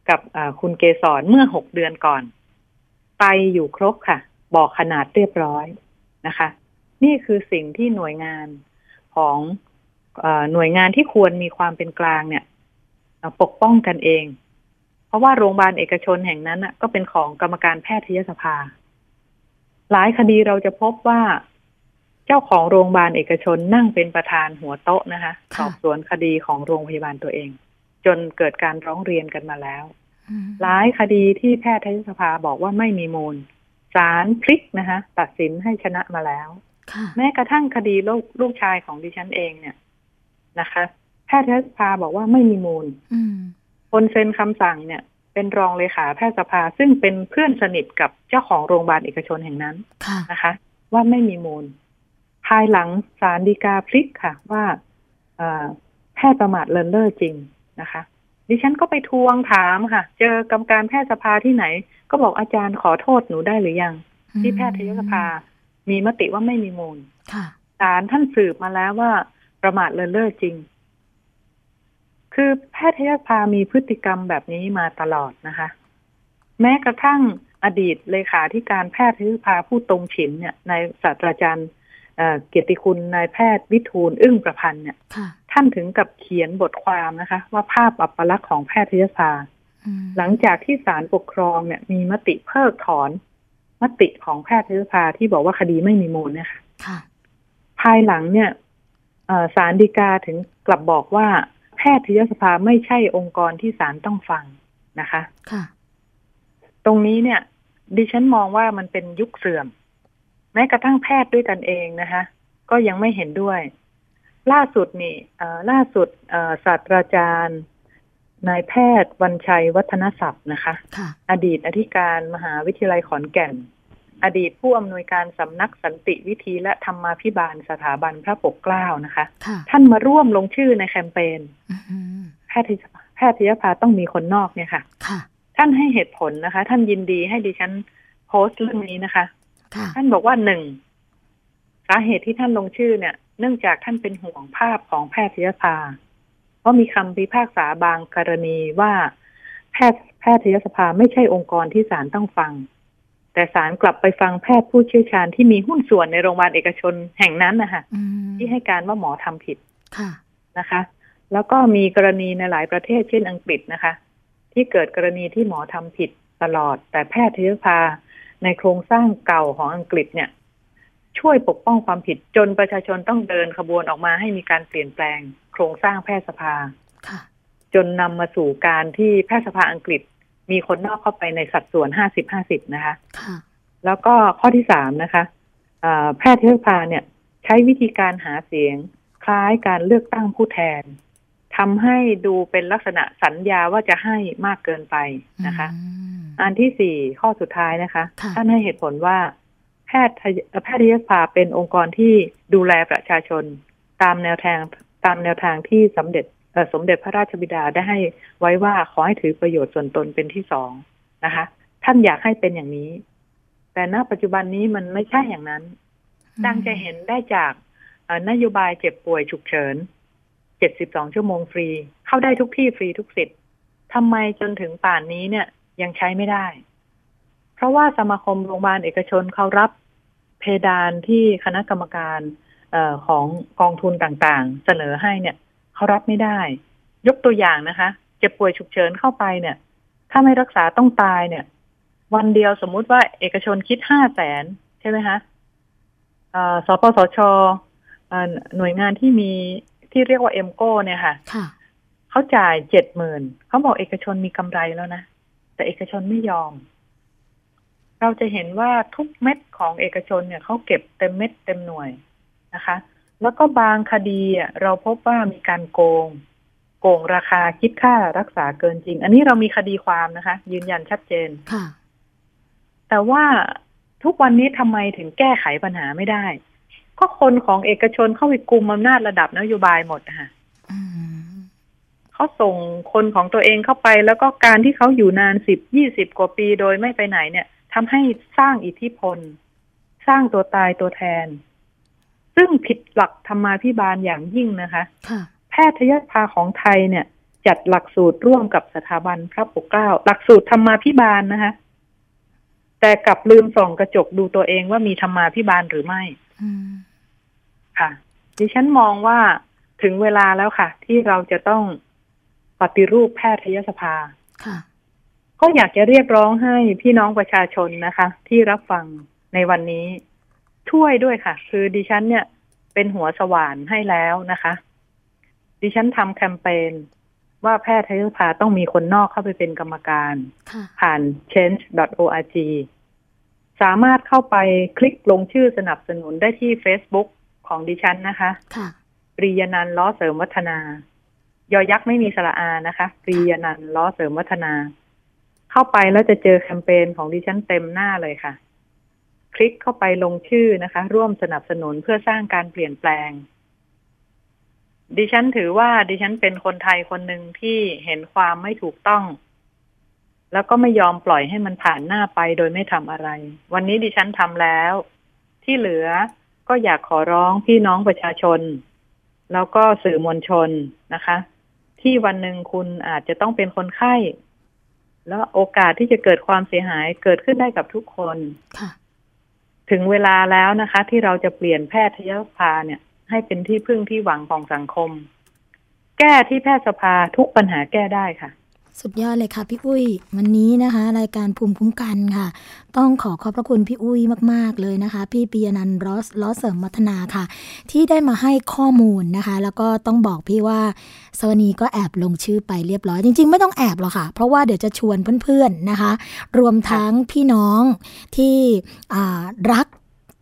กับอ่าคุณเกษรเมื่อหกเดือนก่อน ไตอยู่ครบค่ะ บอกขนาดเรียบร้อยนะคะ นี่คือสิ่งที่หน่วยงานของเออหน่วยงานที่ควรมีความเป็นกลางเนี่ยเอ่อปกป้องกันเอง เพราะว่าโรงพยาบาลเอกชนแห่งนั้นน่ะก็เป็นของกรรมการแพทยสภา หลายคดีเราจะพบว่าเจ้าของโรงพยาบาลเอกชนนั่งเป็นประธานหัวโต๊ะนะคะสค่ะอบสวนคดีของโรงพยาบาลตัวเอง จนเกิดการร้องเรียนกันมาแล้วอืมหลายคดีที่แพทยสภาบอกว่าไม่มีมูล ศาลพลิกนะคะตัดสินให้ชนะมาแล้วค่ะแม้กระทั่งคดีลูกลูกชายของดิฉันเองเนี่ยนะคะ แพทยสภาบอกว่าไม่มีมูลอืมคนเซ็นคำสั่งเนี่ย เป็นรองเลขาแพทยสภาซึ่งเป็นเพื่อนสนิทกับเจ้าของโรงพยาบาลเอกชนแห่งนั้นค่ะนะคะ ว่าไม่มีมูล ภายหลังศาลฎีกาพลิกค่ะ ว่าเอ่อแพทย์ประมาทเลินเล่อจริงนะคะ ดิฉันก็ไปทวงถามค่ะ เจอกรรมการแพทยสภาที่ไหน ก็บอกอาจารย์ขอโทษหนูได้หรือยัง ที่แพทยสภา มีมติว่าไม่มีมูลค่ะศาลท่านสืบมาแล้วว่า ประมาทเลินเล่อจริง คือแพทยสภามีพฤติกรรมแบบนี้มาตลอดนะคะ แม้กระทั่งอดีตเลขาธิการแพทยสภาผู้ตรงฉินเนี่ยในศาสตราจารย์เอ่อเกียรติคุณนายแพทย์วิทูลอึ้งประพันธ์เนี่ยค่ะท่านถึงกับเขียนบทความนะคะ ว่าภาพอัปลักษณ์ของแพทยสภาอืม หลังจากที่ศาลปกครองเนี่ย มีมติเพิกถอนมติของแพทยสภาที่บอกว่าคดีไม่มีมูลเนี่ยค่ะค่ะภายหลังเนี่ยเอ่อศาลฎีกาถึงกลับบอกว่า แพทยสภาไม่ใช่องค์กรที่ศาลต้องฟังนะคะ ค่ะ ตรงนี้เนี่ย ดิฉันมองว่ามันเป็นยุคเสื่อม แม้กระทั่งแพทย์ด้วยกันเองนะคะ ก็ยังไม่เห็นด้วย ล่าสุดนี่เอ่อล่าสุดเอ่อศาสตราจารย์ นายแพทย์วันชัยวัฒนศัพท์นะคะค่ะอดีตอธิการมหาวิทยาลัยขอนแก่น อดีตผู้อำนวยการสำนักสันติวิธีและธรรมาภิบาลสถาบันพระปกเกล้านะคะค่ะท่านมาร่วมลงชื่อในแคมเปญอืมแพทยแพทยสภาต้องมีคนนอกเนี่ยค่ะค่ะท่านให้เหตุผลนะคะ ท่านยินดีให้ดิฉันโพสต์เรื่องนี้นะคะค่ะท่านบอกว่าหนึ่งสาเหตุที่ท่านลงชื่อเนี่ย เนื่องจากท่านเป็นห่วงภาพของแพทยสภาเพ ราะมีคำพิพากษาบางกรณีว่า แพทย์แพทยสภาไม่ใช่องค์กรที่ศาลต้องฟัง แต่ศาลกลับไปฟังแพทย์ผู้เชี่ยวชาญที่มีหุ้นส่วนในโรงพยาบาลเอกชนแห่งนั้นนะคะอืมที่ให้การว่าหมอทำผิดค่ะนะคะ แล้วก็มีกรณีในหลายประเทศเช่นอังกฤษนะคะ ที่เกิดกรณีที่หมอทำผิดตลอด แต่แพทยสภาในโครงสร้างเก่าของอังกฤษเนี่ย ช่วยปกป้องความผิดจนประชาชนต้องเดินขบวนออกมาให้มีการเปลี่ยนแปลง โครงสร้างแพทยสภาค่ะจนนำมาสู่การที่แพทยสภาอังกฤษ มีคนนอกเข้าไปในสัดส่วนห้าสิบห้าสิบนะคะค่ะแล้วก็ข้อที่สามนะคะอ่าแพทยสภาเนี่ย ใช้วิธีการหาเสียง คล้ายการเลือกตั้งผู้แทนทำให้ดูเป็นลักษณะสัญญาว่าจะให้มากเกินไปนะคะอืมอันที่สี่ข้อสุดท้ายนะคะค่ะท่านให้เหตุผลว่า แพทย์แพทยสภาเป็นองค์กรที่ดูแลประชาชน ตามแนวทางตามแนวทางที่สมเด็จเอ่อสมเด็จพระราชบิดาได้ให้ไว้ว่าขอให้ถือประโยชน์ส่วนตนเป็นที่สองนะคะ ท่านอยากให้เป็นอย่างนี้ แต่ณปัจจุบันนี้มันไม่ใช่อย่างนั้น ดังจะเห็นได้จากเอ่อนโยบายเจ็บป่วยฉุกเฉิน 72 ชั่วโมงฟรี เข้าได้ทุกที่ฟรีทุกสิทธิ์ทำไมจนถึงป่านนี้เนี่ยยังใช้ไม่ได้ เพราะว่าสมาคมโรงพยาบาลเอกชนเขารับเพดานที่คณะกรรมการเออของกองทุนต่างๆ เสนอให้เนี่ยเขารับไม่ได้ ยกตัวอย่างนะคะเจ็บป่วยฉุกเฉินเข้าไปเนี่ย ถ้าไม่รักษาต้องตายเนี่ย วันเดียวสมมุติว่าเอกชนคิดห้าแสนใช่ไหมคะเอ่อสปสชเอ่อหน่วยงานที่มีที่เรียกว่าเอ็มโกเนี่ยค่ะค่ะเขาจ่ายเจ็ดหมื่นเขาบอกเอกชนมีกำไรแล้วนะ แต่เอกชนไม่ยอม เราจะเห็นว่าทุกเม็ดของเอกชนเนี่ยเขาเก็บเต็มเม็ดเต็มหน่วยนะคะ แล้วก็บางคดีอะเราพบว่ามีการโกง โกงราคาคิดค่ารักษาเกินจริง อันนี้เรามีคดีความนะคะ ยืนยันชัดเจนค่ะ แต่ว่าทุกวันนี้ทำไมถึงแก้ไขปัญหาไม่ได้ ก็คนของเอกชนเข้าไปกุมอำนาจระดับนโยบายหมดนะคะอืมเขาส่งคนของตัวเองเข้าไปแล้วก็การที่เขาอยู่นานสิบยี่สิบกว่าปีโดยไม่ไปไหนเนี่ย ทำให้สร้างอิทธิพล สร้างตัวตายตัวแทน ซึ่งผิดหลักธรรมาภิบาลอย่างยิ่งนะคะค่ะแพทยสภาของไทยเนี่ย จัดหลักสูตรร่วมกับสถาบันพระปกเกล้าหลักสูตรธรรมาภิบาลนะคะ แต่กลับลืมส่องกระจกดูตัวเองว่ามีธรรมาภิบาลหรือไม่อืมค่ะ ดิฉันมองว่าถึงเวลาแล้วค่ะ ที่เราจะต้องปฏิรูปแพทยสภาค่ะ ก็อยากจะเรียกร้องให้พี่น้องประชาชนนะคะ ที่รับฟังในวันนี้ช่วยด้วยค่ะ คือดิฉันเนี่ย เป็นหัวสว่านให้แล้วนะคะ ดิฉันทำแคมเปญว่าแพทยสภาต้องมีคนนอกเข้าไปเป็นกรรมการค่ะผ่าน change.org สามารถเข้าไปคลิกลงชื่อสนับสนุนได้ที่ Facebook ของดิฉันนะคะค่ะปรียนันท์ล้อเสริมวัฒนา ยอยักษ์ไม่มีสระอานะคะ ปรียนันท์ล้อเสริมวัฒนา เข้าไปแล้วจะเจอแคมเปญของดิฉันเต็มหน้าเลยค่ะ คลิกเข้าไปลงชื่อนะคะ ร่วมสนับสนุนเพื่อสร้างการเปลี่ยนแปลง ดิฉันถือว่าดิฉันเป็นคนไทยคนหนึ่งที่เห็นความไม่ถูกต้อง แล้วก็ไม่ยอมปล่อยให้มันผ่านหน้าไปโดยไม่ทำอะไร วันนี้ดิฉันทำแล้ว ที่เหลือก็อยากขอร้องพี่น้องประชาชน แล้วก็สื่อมวลชนนะคะ ที่วันหนึ่งคุณอาจจะต้องเป็นคนไข้ แล้วโอกาสที่จะเกิดความเสียหายเกิดขึ้นได้กับทุกคนค่ะถึงเวลาแล้วนะคะ ที่เราจะเปลี่ยนแพทยสภาเนี่ย ให้เป็นที่พึ่งที่หวังของสังคม แก้ที่แพทยสภาทุกปัญหาแก้ได้ค่ะ สุดยอดเลยค่ะพี่อุ้ย วันนี้นะคะ รายการภูมิคุ้มกันค่ะ ต้องขอขอบพระคุณพี่อุ้ยมาก ๆ เลยนะคะ พี่ปียนันท์ล้อล้อเสริมมัฒนาค่ะ ที่ได้มาให้ข้อมูลนะคะ แล้วก็ต้องบอกพี่ว่าสวนีก็แอบลงชื่อไปเรียบร้อย จริง ๆ ไม่ต้องแอบหรอกค่ะ เพราะว่าเดี๋ยวจะชวนเพื่อนๆนะคะ รวมทั้งพี่น้องที่รัก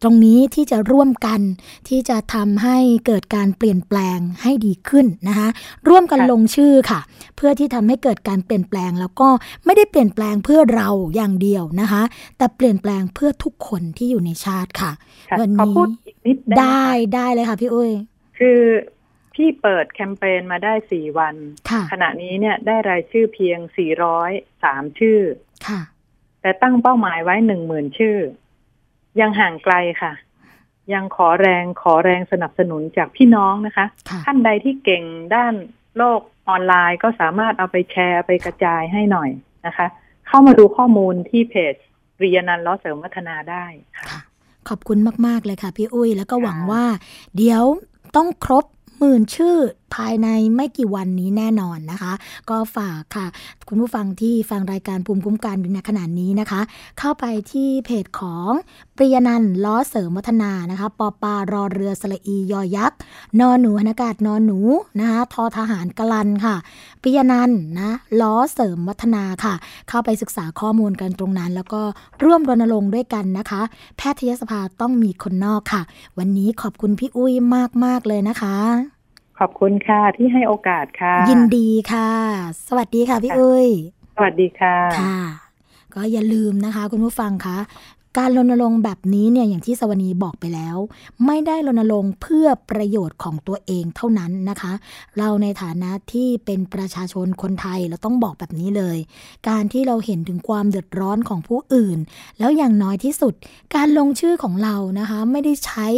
ตรงนี้ที่จะร่วมกันที่จะทำให้เกิดการเปลี่ยนแปลงให้ดีขึ้นนะคะร่วมกันค่ะลงชื่อค่ะ เพื่อที่ทำให้เกิดการเปลี่ยนแปลง แล้วก็ไม่ได้เปลี่ยนแปลงเพื่อเราอย่างเดียวนะคะ แต่เปลี่ยนแปลงเพื่อทุกคนที่อยู่ในชาติค่ะค่ะวันขอนี้พูดอีกนิดได้ได้ไหมคะได้เลยค่ะพี่อุ้ยคือพี่เปิดแคมเปญมาได้สี่วันค่ะขณะนี้เนี่ยได้รายชื่อเพียง403ชื่อค่ะแต่ตั้งเป้าหมายไว้หนึ่งหมื่นชื่อ ยังห่างไกลค่ะ ยังขอแรงขอแรงสนับสนุนจากพี่น้องนะคะค่ะท่านใดที่เก่งด้านโลกออนไลน์ก็สามารถเอาไปแชร์ไปกระจายให้หน่อยนะคะ เข้ามาดูข้อมูลที่เพจเรียนันท์ล้อเสริมวัฒนาได้ค่ะค่ะ ขอบคุณมาก ๆ เลยค่ะ พี่อุ้ย แล้วก็ค่ะหวังว่า เดี๋ยวต้องครบหมื่นชื่อภายในไม่กี่วันนี้แน่นอนนะคะ ก็ฝากค่ะ คุณผู้ฟังที่ฟังรายการภูมิคุ้มกันในขณะนี้นะคะ เข้าไปที่เพจของปริยนันล้อเสริมวัฒนานะคะปอปารอเรือสระอียอยักษ์นอหนูนอากาศนอหนูนะคะทอทหารกลันค่ะปริยนันนะล้อเสริมวัฒนาค่ะ เข้าไปศึกษาข้อมูลกันตรงนั้น แล้วก็ร่วมรณรงค์ด้วยกันนะคะ แพทยสภาต้องมีคนนอกค่ะ วันนี้ขอบคุณพี่อุ้ยมาก ๆ เลยนะคะ ขอบคุณค่ะที่ให้โอกาสค่ะ ยินดีค่ะ สวัสดีค่ะพี่อุ้ย สวัสดีค่ะ ค่ะ ก็อย่าลืมนะคะ คุณผู้ฟังคะ การรณรงค์แบบนี้เนี่ยอย่างที่สวนีบอกไปแล้ว ไม่ได้รณรงค์เพื่อประโยชน์ของตัวเองเท่านั้นนะคะ เราในฐานะที่เป็นประชาชนคนไทยเราต้องบอกแบบนี้เลย การที่เราเห็นถึงความเดือดร้อนของผู้อื่น แล้วอย่างน้อยที่สุด การลงชื่อของเรานะคะไม่ได้ใช้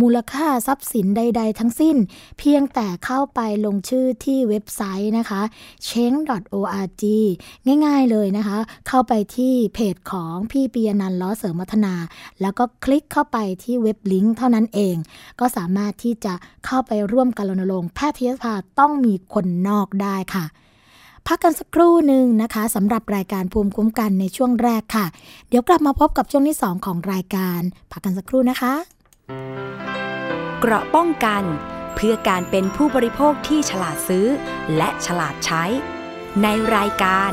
มูลค่าทรัพย์สินใด ๆ ทั้งสิ้น เพียงแต่เข้าไปลงชื่อที่เว็บไซต์นะคะ cheng.org ง่าย ๆเลยนะคะ เข้าไปที่เพจของพี่ปียนันท์ล้อเสริมวัฒนา แล้วก็คลิกเข้าไปที่เว็บลิงก์เท่านั้นเอง ก็สามารถที่จะเข้าไปร่วมกันรณรงค์แพทยสภาต้องมีคนนอกได้ค่ะพักกันสักครู่หนึ่งนะคะสำหรับรายการภูมิคุ้มกันในช่วงแรกค่ะ เดี๋ยวกลับมาพบกับช่วงที่ 2 ของรายการ พักกันสักครู่นะคะ เกราะป้องกัน เพื่อการเป็นผู้บริโภคที่ฉลาดซื้อ และฉลาดใช้ ในรายการ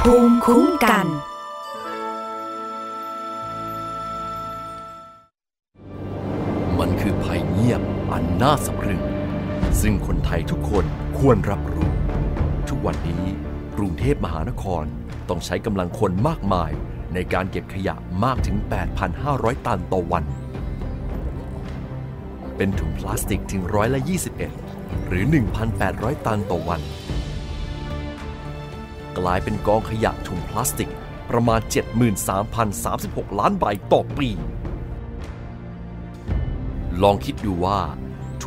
ภูมิคุ้มกันมัน น่าสะพรึง ซึ่งคนไทยทุกคนควรรับรู้ ทุกวันนี้กรุงเทพมหานครต้องใช้กำลังคนมากมายในการเก็บขยะมากถึง 8,500 ตันต่อวัน เป็นถุงพลาสติกถึงร้อยละ21 หรือ 1,800 ตันต่อวัน กลายเป็นกองขยะถุงพลาสติกประมาณ 73,036 ล้านใบต่อปี ลองคิดดูว่า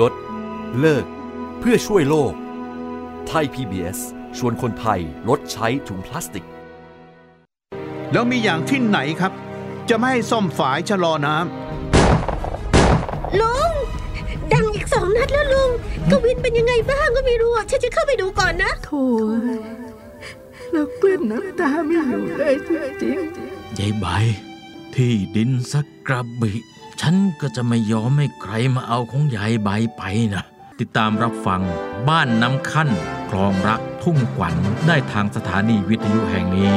ลด เลิก เพื่อช่วยโลก ไทย PBS ชวนคนไทยลดใช้ถุงพลาสติก แล้วมีอย่างที่ไหนครับ จะไม่ให้ซ่อมฝายชะลอน้ลุง ดังอีกสองนัดแล้วลุง กวินเป็นยังไงบ้างก็ไม่รู้อะฉันจะเข้าไปดูก่อนนะโถ่แล้วกลืนน้ำตาไม่อยู่เลยจริงยายใบที่ดินสักกระบิ ฉันก็จะไม่ยอมให้ใครมาเอาของยายใบไปนะ ติดตามรับฟังบ้านน้ำขั้นคลองรักทุ่งขวัญได้ทางสถานีวิทยุแห่งนี้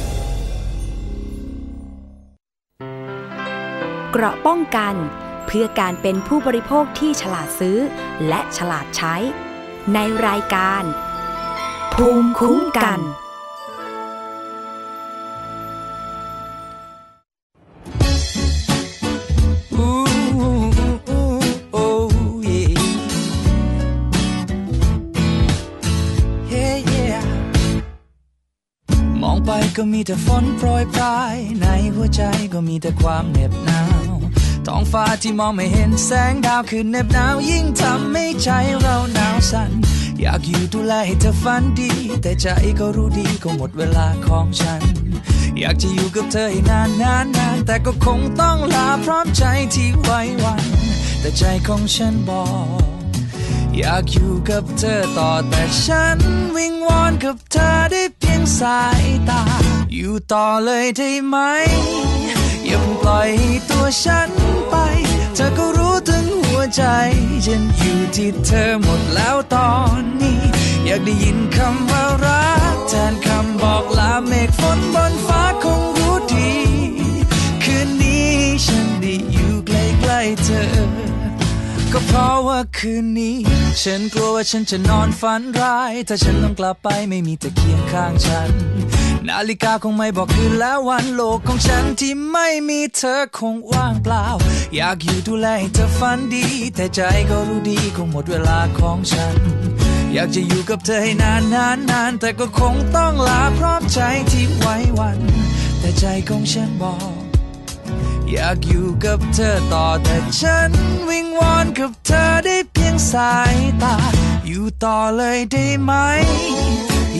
เกราะป้องกัน เพื่อการเป็นผู้บริโภคที่ฉลาดซื้อ และฉลาดใช้ ในรายการ ภูมิคุ้มกันก็มีแต่ฝนโปรยปลาย ในหัวใจก็มีแต่ความเหน็บหนาว ท้องฟ้าที่มองไม่เห็นแสงดาวคือเหน็บหนาวยิ่งทำให้ใจเราหนาวสั่นอยากอยู่ดูแลให้เธอฝันดี แต่ใจก็รู้ดีก็หมดเวลาของฉัน อยากจะอยู่กับเธอให้นานนานนานแต่ก็คงต้องลาพร้อมใจที่ไว้วัน แต่ใจของฉันบอก อยากอยู่กับเธอต่อแต่ฉันวิงวอนกับเธอได้เพียงสายตา อยู่ต่อเลยได้ไหม อย่าเพิ่งปล่อยตัวฉันไป เธอก็รู้ถึงหัวใจฉันอยู่ที่เธอหมดแล้วตอนนี้ อยากได้ยินคำว่ารักแทนคำบอกลาเมฆฝนบนฟ้าคงรู้ดี คืนนี้ฉันได้อยู่ใกล้ๆเธอ ก็เพราะว่าคืนนี้ ฉันกลัวว่าฉันจะนอนฝันร้าย ถ้าฉันต้องกลับไปไม่มีเธอเคียงข้างฉัน นาฬิกาคงไม่บอกคืนแล้ววันโลกของฉันที่ไม่มีเธอคงว่างเปล่า อยากอยู่ดูแลให้เธอฝันดี แต่ใจก็รู้ดีคงหมดเวลาของฉัน อยากจะอยู่กับเธอให้นานนานนานแต่ก็คงต้องลาพร้อมใจที่ไว้วัน แต่ใจของฉันบอก อยากอยู่กับเธอต่อแต่ฉันวิงวอนกับเธอได้เพียงสายตา อยู่ต่อเลยได้ไหม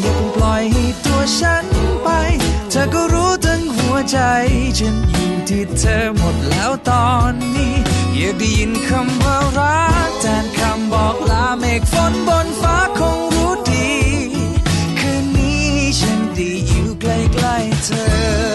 อย่าเพิ่งปล่อยให้ตัวฉันไป เธอก็รู้ทั้งหัวใจ ฉันอยู่ที่เธอหมดแล้วตอนนี้ อยากได้ยินคำว่ารักแทนคำบอกลาเมฆฝนบนฟ้าคงรู้ดี คืนนี้ฉันได้อยู่ใกล้ๆเธอ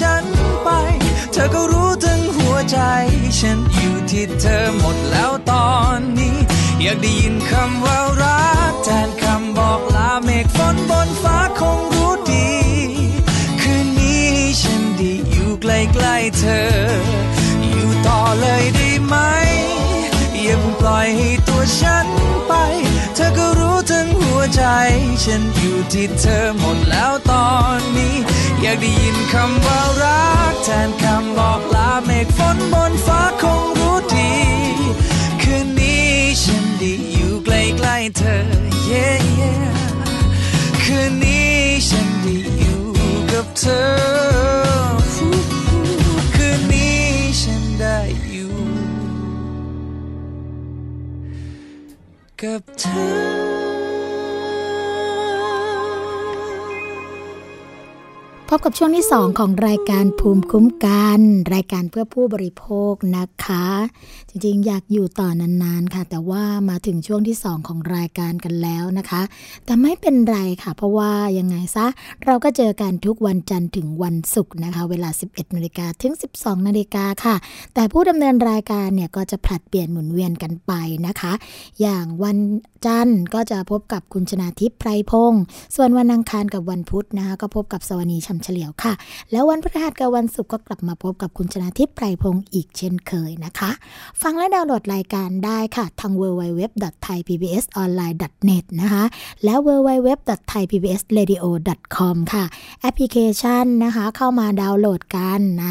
ฉันไป เธอก็รู้ถึงหัวใจ ฉันอยู่ที่เธอหมดแล้วตอนนี้ อยากได้ยินคำว่ารักแทนคำบอกลาเมฆฝนบนฟ้าคงรู้ดี คืนนี้ฉันด้อยู่ใกล้ๆเธอ อยู่ต่อเลยได้ไหมอย่าเพิ่งปล่อยให้ตัวฉัน ใจฉันอยู่ที่เธอหมดแล้วตอนนี้ อยากได้ยินคำว่ารักแทนคำบอกลาเมฆฝนบนฟ้าคงรู้ดี คืนนี้ฉันได้อยู่ใกล้ๆเธอ yeah, yeah คืนนี้ฉันได้อยู่กับเธอคืนนี้ฉันได้อยู่กับเธอ พบกับช่วงที่ 2 ของรายการภูมิคุ้มกัน รายการเพื่อผู้บริโภคนะคะ จริงๆ อยากอยู่ต่อนานๆค่ะ แต่ว่ามาถึงช่วงที่ 2 ของรายการกันแล้วนะคะ แต่ไม่เป็นไรค่ะ เพราะว่ายังไงซะ เราก็เจอกันทุกวันจันทร์ถึงวันศุกร์นะคะ เวลา 11นาฬิกาถึง 12นาฬิกาค่ะ แต่ผู้ดำเนินรายการเนี่ยก็จะผลัดเปลี่ยนหมุนเวียนกันไปนะคะ อย่างวันจันทร์ก็จะพบกับคุณชนาทิพย์ไพรพงศ์ส่วนวันอังคารกับวันพุธนะคะ ก็พบกับสวนีชเฉลียวค่ะ แล้ววันพฤหัสกับวันศุกร์ก็กลับมาพบกับคุณชนะทิพย์ไพรพงศ์อีกเช่นเคยนะคะ ฟังและดาวน์โหลดรายการได้ค่ะ ทาง www.thaipbsonline.net นะคะ และ www.thaipbsradio.com ค่ะ แอปพลิเคชันนะคะ เข้ามาดาวน์โหลดกันใน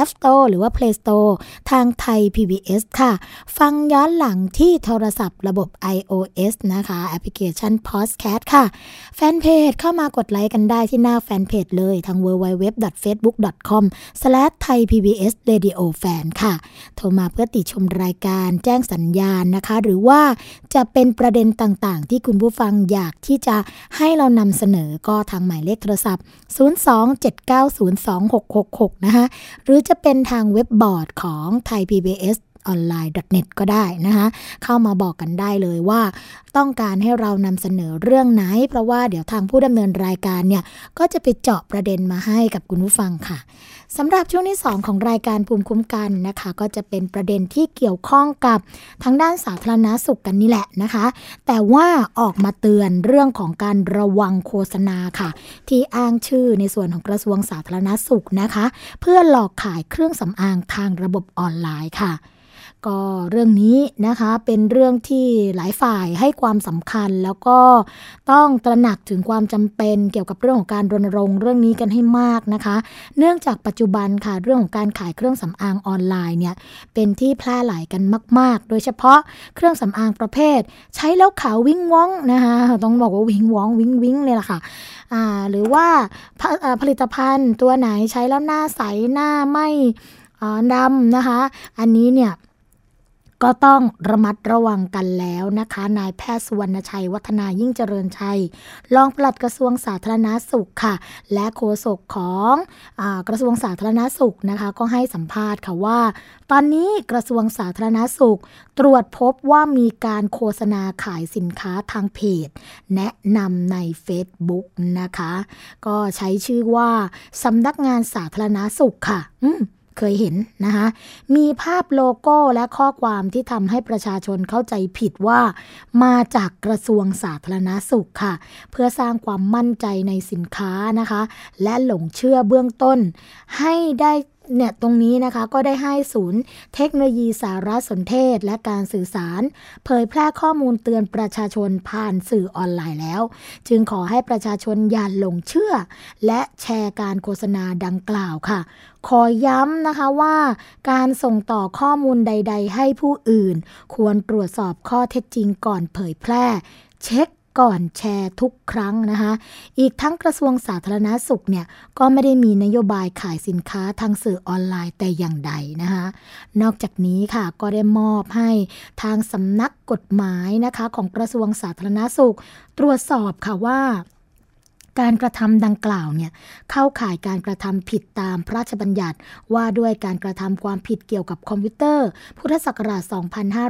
App Store หรือว่า Play Store ทางไทย PBS ค่ะ ฟังย้อนหลังที่โทรศัพท์ระบบ iOS นะคะ แอปพลิเคชัน Podcast ค่ะ แฟนเพจเข้ามากดไลค์กันได้ที่หน้าแฟนเพจเลยทาง www.facebook.com/thaipbsradiofan ค่ะ โทรมาเพื่อติชมรายการแจ้งสัญญาณนะคะ หรือว่าจะเป็นประเด็นต่างๆ ที่คุณผู้ฟังอยากที่จะให้เรานำเสนอก็ทางหมายเลขโทรศัพท์ 027902666 นะคะหรือจะเป็นทางเว็บบอร์ดของไทย PBS ออนไลน์ .net ก็ได้นะคะเข้ามาบอกกันได้เลยว่า ต้องการให้เรานำเสนอเรื่องไหน เพราะว่าเดี๋ยวทางผู้ดำเนินรายการเนี่ยก็จะไปเจาะประเด็นมาให้กับคุณผู้ฟังค่ะสำหรับช่วงที่ 2 ของรายการภูมิคุ้มกันนะคะ ก็จะเป็นประเด็นที่เกี่ยวข้องกับทางด้านสาธารณาสุขกันนี่แหละนะคะ แต่ว่าออกมาเตือนเรื่องของการระวังโฆษณาค่ะ ที่อ้างชื่อในส่วนของกระทรวงสาธารณาสุขนะคะ เพื่อหลอกขายเครื่องสำอางทางระบบออนไลน์ค่ะ ก็เรื่องนี้นะคะเป็นเรื่องที่หลายฝ่ายให้ความสำคัญ แล้วก็ต้องตระหนักถึงความจำเป็นเกี่ยวกับเรื่องของการรณรงค์เรื่องนี้กันให้มากนะคะ เนื่องจากปัจจุบันค่ะเรื่องของการขายเครื่องสำอางออนไลน์เนี่ยเป็นที่แพร่หลายกันมาก ๆ โดยเฉพาะเครื่องสำอางประเภท ใช้แล้วขาววิ้งว้องนะคะต้องบอกว่าวิ้งว้องวิ้งวิ้งเลยล่ะค่ะอ่าหรือว่าผลิตภัณฑ์ตัวไหนใช้แล้วหน้าใสหน้าไม่ดำนะคะ อันนี้เนี่ย ก็ต้องระมัดระวังกันแล้วนะคะ นายแพทย์สุวรรณชัย วัฒนายิ่งเจริญชัย รองปลัดกระทรวงสาธารณาสุขค่ะ และโฆษกของอกระทรวงสาธารณาสุขนะคะ ก็ให้สัมภาษณ์ค่ะว่า ตอนนี้กระทรวงสาธารณาสุข ตรวจพบว่ามีการโฆษณาขายสินค้าทางเพจ แนะนำใน Facebook นะคะ ก็ใช้ชื่อว่าสำนักงานสาธารณาสุขค่ะ อืม เคยเห็นนะคะมีภาพโลโก้และข้อความที่ทำให้ประชาชนเข้าใจผิดว่า มาจากกระทรวงสาธารณาสุขค่ะ เพื่อสร้างความมั่นใจในสินค้านะคะ และหลงเชื่อเบื้องต้น ให้ได้ เนี่ยตรงนี้นะคะก็ได้ให้ศูนย์เทคโนโลยีสารสนเทศและการสื่อสาร เผยแพร่ข้อมูลเตือนประชาชนผ่านสื่อออนไลน์แล้ว จึงขอให้ประชาชนอย่าหลงเชื่อ และแชร์การโฆษณาดังกล่าวค่ะ ขอย้ำนะคะว่าการส่งต่อข้อมูลใด ๆ ให้ผู้อื่น ควรตรวจสอบข้อเท็จจริงก่อนเผยแพร่ เช็ค ก่อนแชร์ทุกครั้งนะคะ อีกทั้งกระทรวงสาธารณาสุขเนี่ยก็ไม่ได้มีนโยบายขายสินค้าทางสื่อออนไลน์แต่อย่างใดนะคะ นอกจากนี้ค่ะก็ได้มอบให้ทางสำนักกฎหมายนะคะของกระทรวงสาธารณาสุข ตรวจสอบค่ะว่า การกระทำดังกล่าวเนี่ยเข้าข่ายการกระทำผิดตามพระราชบัญญัติ ว่าด้วยการกระทำความผิดเกี่ยวกับคอมพิวเตอร์ พุทธศักราช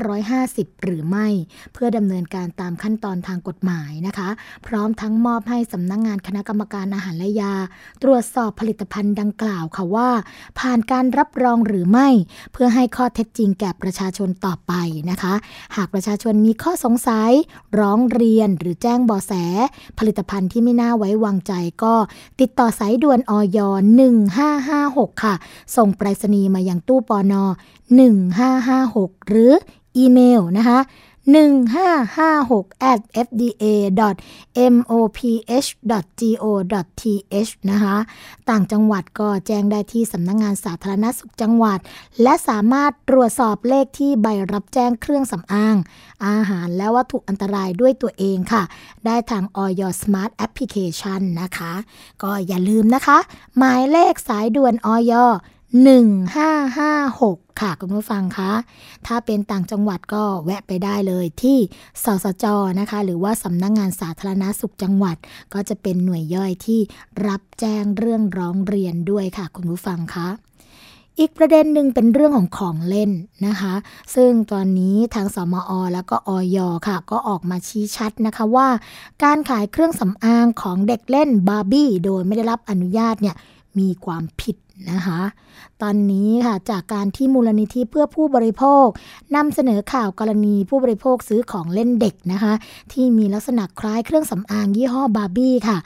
2550 หรือไม่ เพื่อดำเนินการตามขั้นตอนทางกฎหมายนะคะ พร้อมทั้งมอบให้สำนักงงานคณะกรรมการอาหารและยา ตรวจสอบผลิตภัณฑ์ดังกล่าวค่ะว่า ผ่านการรับรองหรือไม่ เพื่อให้ข้อเท็จจริงแก่ประชาชนต่อไปนะคะ หากประชาชนมีข้อสงสัย ร้องเรียนหรือแจ้งบอแส ผลิตภัณฑ์ที่ไม่น่าไว้วางใจก็ติดต่อสายด่วนอย1556 ค่ะ ส่งไปรษณีย์มายังตู้ปอนอ1556 หรืออีเมลนะคะ 1556 at fda moph go th นะคะ ต่างจังหวัดก็แจ้งได้ที่สำนักงงานสาธารณสุขจังหวัด และสามารถตรวจสอบเลขที่ใบรับแจ้งเครื่องสำอาง อาหารและวัตถุอันตรายด้วยตัวเองค่ะ ได้ทางออย Smart Application นะคะ ก็อย่าลืมนะคะ หมายเลขสายด่วนออย 1556 ค่ะคุณผู้ฟังคะ ถ้าเป็นต่างจังหวัดก็แวะไปได้เลยที่สสจนะคะ หรือว่าสำนักงงานสาธารณาสุขจังหวัด ก็จะเป็นหน่วยย่อยที่รับแจ้งเรื่องร้องเรียนด้วยค่ะ คุณผู้ฟังคะอีกประเด็นหนึ่งเป็นเรื่องของของเล่นนะคะ ซึ่งตอนนี้ทางสมอ แล้วก็อยค่ะ ก็ออกมาชี้ชัดนะคะว่า การขายเครื่องสำอางของเด็กเล่นบาร์บี้โดยไม่ได้รับอนุญาตเนี่ย มีความผิดนะคะ ตอนนี้ค่ะจากการที่มูลนิธิเพื่อผู้บริโภคนำเสนอข่าวกรณีผู้บริโภคซื้อของเล่นเด็กนะคะ ที่มีลักษณะคล้ายเครื่องสำอางยี่ห้อบาร์บี้ค่ะ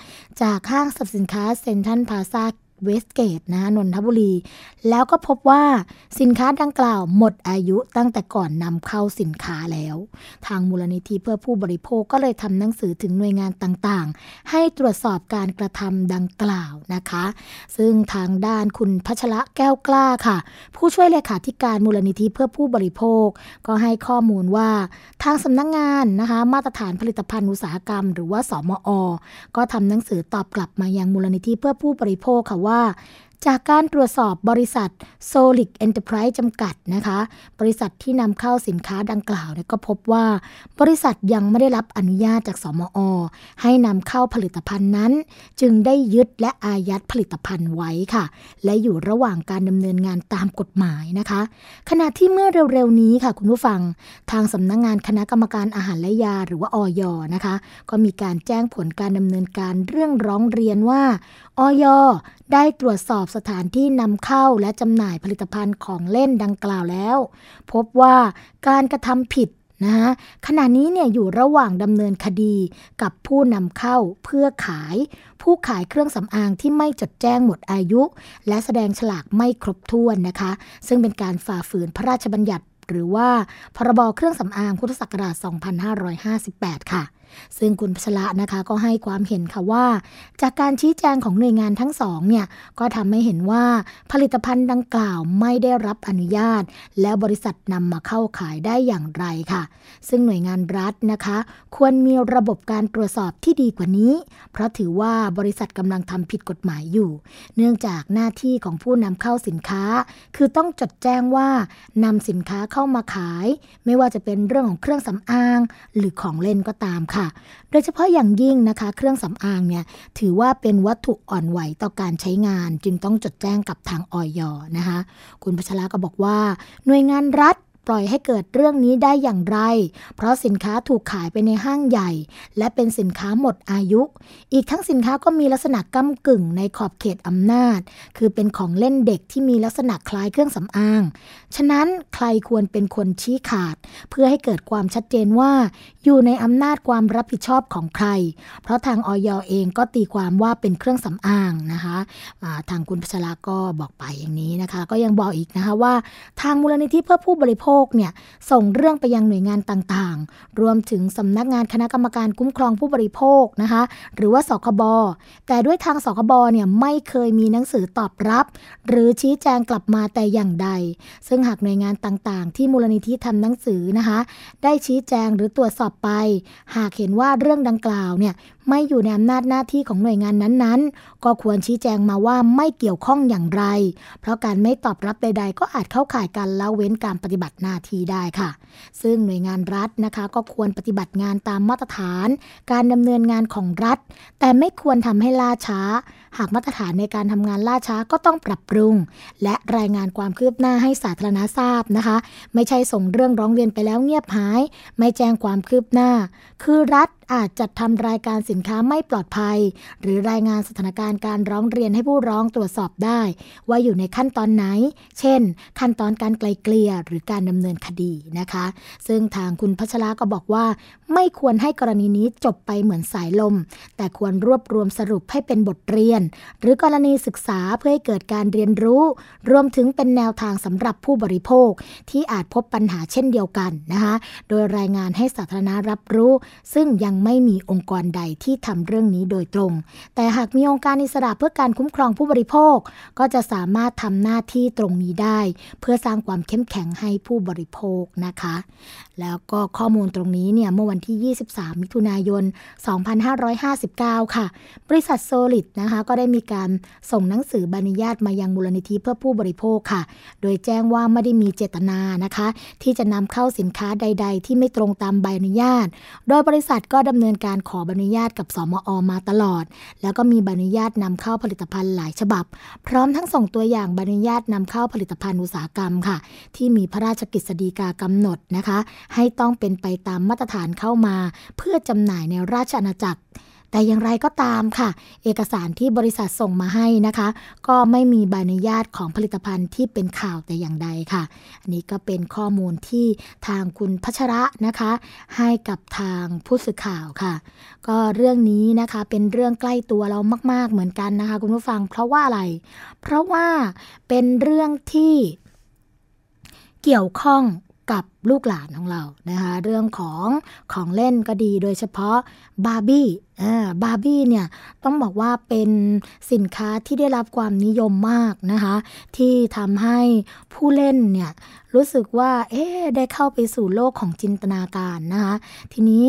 จากห้างสรรพสินค้าเซ็นทรัลพลาซา เวสต์เกตนะนนทบุรี แล้วก็พบว่าสินค้าดังกล่าวหมดอายุตั้งแต่ก่อนนำเข้าสินค้าแล้ว ทางมูลนิธิเพื่อผู้บริโภคก็เลยทำหนังสือถึงหน่วยงานต่างๆ ให้ตรวจสอบการกระทำดังกล่าวนะคะ ซึ่งทางด้านคุณพัชระแก้วกล้าค่ะ ผู้ช่วยเลขาธิการมูลนิธิเพื่อผู้บริโภค ก็ให้ข้อมูลว่าทางสำนักงงานนะคะมาตรฐานผลิตภัณฑ์อุตสาหกรรม หรือว่าสมอ ก็ทำหนังสือตอบกลับมายังมูลนิธิเพื่อผู้บริโภคค่ะว่าจากการตรวจสอบบริษัท Solic Enterprise จำกัดนะคะ บริษัทที่นำเข้าสินค้าดังกล่าวเนี่ยก็พบว่า บริษัทยังไม่ได้รับอนุญาตจากสมอ ให้นำเข้าผลิตภัณฑ์นั้น จึงได้ยึดและอายัดผลิตภัณฑ์ไว้ค่ะ และอยู่ระหว่างการดำเนินงานตามกฎหมายนะคะ ขณะที่เมื่อเร็วๆนี้ค่ะคุณผู้ฟัง ทางสำนักงงานคณะกรรมการอาหารและยาหรือว่าออยนะคะ ก็มีการแจ้งผลการดำเนินการเรื่องร้องเรียนว่า ออยได้ตรวจสอบสถานที่นำเข้าและจำหน่ายผลิตภัณฑ์ของเล่นดังกล่าวแล้ว พบว่าการกระทำผิดนะะขณะนี้เนี่ยอยู่ระหว่างดำเนินคดีกับผู้นำเข้าเพื่อขาย ผู้ขายเครื่องสำอางที่ไม่จดแจ้งหมดอายุ และแสดงฉลากไม่ครบถ้วนนะคะ ซึ่งเป็นการฝ่าฝืนพระราชบัญญัติ หรือว่าพรบเครื่องสำอางพุทธศักราช 2558 ค่ะ ซึ่งคุณพัชระนะคะก็ให้ความเห็นค่ะว่า จากการชี้แจงของหน่วยงานทั้งสองเนี่ยก็ทำให้เห็นว่าผลิตภัณฑ์ดังกล่าวไม่ได้รับอนุญาต แล้วบริษัทนำมาเข้าขายได้อย่างไรค่ะ ซึ่งหน่วยงานรัฐนะคะ ควรมีระบบการตรวจสอบที่ดีกว่านี้ เพราะถือว่าบริษัทกำลังทำผิดกฎหมายอยู่ เนื่องจากหน้าที่ของผู้นำเข้าสินค้า คือต้องจดแจ้งว่านำสินค้าเข้ามาขาย ไม่ว่าจะเป็นเรื่องของเครื่องสำอาง หรือของเล่นก็ตามค่ะค่ะ โดยเฉพาะอย่างยิ่งนะคะ เครื่องสำอางเนี่ยถือว่าเป็นวัตถุอ่อนไหวต่อการใช้งาน จึงต้องจดแจ้งกับทางออยนะคะ คุณพัชราก็บอกว่า หน่วยงานรัฐ ปล่อยให้เกิดเรื่องนี้ได้อย่างไร เพราะสินค้าถูกขายไปในห้างใหญ่ และเป็นสินค้าหมดอายุ อีกทั้งสินค้าก็มีลักษณะก้ากึ่งในขอบเขตอำนาจ คือเป็นของเล่นเด็กที่มีลักษณะคล้ายเครื่องสำอาง ฉะนั้นใครควรเป็นคนชี้ขาด เพื่อให้เกิดความชัดเจนว่า อยู่ในอำนาจความรับผิดชอบของใคร เพราะทางออยเองก็ตีความว่าเป็นเครื่องสำอางนะคะทางคุณพัชราก็บอกไปอย่างนี้นะคะ ก็ยังบอกอีกนะคะว่า ทางมูลนิธิเพื่อผู้บริโภคเนี่ยส่งเรื่องไปยังหน่วยงานต่างๆ รวมถึงสำนักงานคณะกรรมการคุ้มครองผู้บริโภคนะคะ หรือว่าสคบแต่ด้วยทางสคบเนี่ยไม่เคยมีหนังสือตอบรับ หรือชี้แจงกลับมาแต่อย่างใด ซึ่งหากหน่วยงานต่างๆ ที่มูลนิธิทำหนังสือนะคะ ได้ชี้แจงหรือตรวจสอบไป หากเห็นว่าเรื่องดังกล่าวเนี่ย ไม่อยู่ในอำนาจหน้าที่ของหน่วยงานนั้นๆ ก็ควรชี้แจงมาว่าไม่เกี่ยวข้องอย่างไร เพราะการไม่ตอบรับใด ๆ ก็อาจเข้าข่ายการละเว้นการปฏิบัติหน้าที่ได้ค่ะ ซึ่งหน่วยงานรัฐนะคะ ก็ควรปฏิบัติงานตามมาตรฐาน การดำเนินงานของรัฐ แต่ไม่ควรทำให้ล่าช้าหากมาตรฐานในการทำงานล่าช้าก็ต้องปรับปรุง และรายงานความคืบหน้าให้สาธารณทราบนะคะ ไม่ใช่ส่งเรื่องร้องเรียนไปแล้วเงียบหาย ไม่แจ้งความคืบหน้า คือรัฐอาจจัดทำรายการสินค้าไม่ปลอดภัย หรือรายงานสถานการณ์การร้องเรียนให้ผู้ร้องตรวจสอบได้ ว่าอยู่ในขั้นตอนไหน เช่น ขั้นตอนการไกลเกลี่ยหรือการดำเนินคดีนะคะ ซึ่งทางคุณพัชราก็บอกว่า ไม่ควรให้กรณีนี้จบไปเหมือนสายลม แต่ควรรวบรวมสรุปให้เป็นบทเรียนหรือกรณีศึกษาเพื่อให้เกิดการเรียนรู้ รวมถึงเป็นแนวทางสำหรับผู้บริโภค ที่อาจพบปัญหาเช่นเดียวกันนะคะโดยรายงานให้สาธารณรับรู้ ซึ่งยังไม่มีองค์กรใดที่ทำเรื่องนี้โดยตรง แต่หากมีองค์การอิสระเพื่อการคุ้มครองผู้บริโภค ก็จะสามารถทำหน้าที่ตรงนี้ได้ เพื่อสร้างความเข้มแข็งให้ผู้บริโภคนะคะ แล้วก็ข้อมูลตรงนี้เนี่ยเมื่อวันที่ 23 มิถุนายน 2559 ค่ะ บริษัทโซลิดนะคะก็ได้มีการส่งหนังสือใบอนุญาตมายังมูลนิธิเพื่อผู้บริโภคค่ะ โดยแจ้งว่าไม่ได้มีเจตนานะคะ ที่จะนำเข้าสินค้าใด ๆ ที่ไม่ตรงตามใบอนุญาต โดยบริษัทก็ดำเนินการขอใบอนุญาตกับสมอมาตลอด แล้วก็มีใบอนุญาตนำเข้าผลิตภัณฑ์หลายฉบับ พร้อมทั้งส่งตัวอย่างใบอนุญาตนำเข้าผลิตภัณฑ์อุตสาหกรรมค่ะ ที่มีพระราชกิจสฎีกากำหนดนะคะให้ต้องเป็นไปตามมาตรฐานเข้ามา เพื่อจำหน่ายในราชอาณาจักรแต่อย่างไรก็ตามค่ะ เอกสารที่บริษัทส่งมาให้นะคะ ก็ไม่มีใบอนุญาตของผลิตภัณฑ์ที่เป็นข่าวแต่อย่างใดค่ะ อันนี้ก็เป็นข้อมูลที่ทางคุณพัชระนะคะ ให้กับทางผู้สื่อข่าวค่ะ ก็เรื่องนี้นะคะเป็นเรื่องใกล้ตัวเรามาก ๆเหมือนกันนะคะ คุณผู้ฟังเพราะว่าอะไร เพราะว่าเป็นเรื่องที่เกี่ยวข้อง กับลูกหลานของเรานะคะเรื่องของของเล่นก็ดีโดยเฉพาะบาร์บี้อ่าบาร์บี้เนี่ยต้องบอกว่าเป็นสินค้าที่ได้รับความนิยมมากนะคะที่ทำให้ผู้เล่นเนี่ยรู้สึกว่าเอ๊ได้เข้าไปสู่โลกของจินตนาการนะคะทีนี้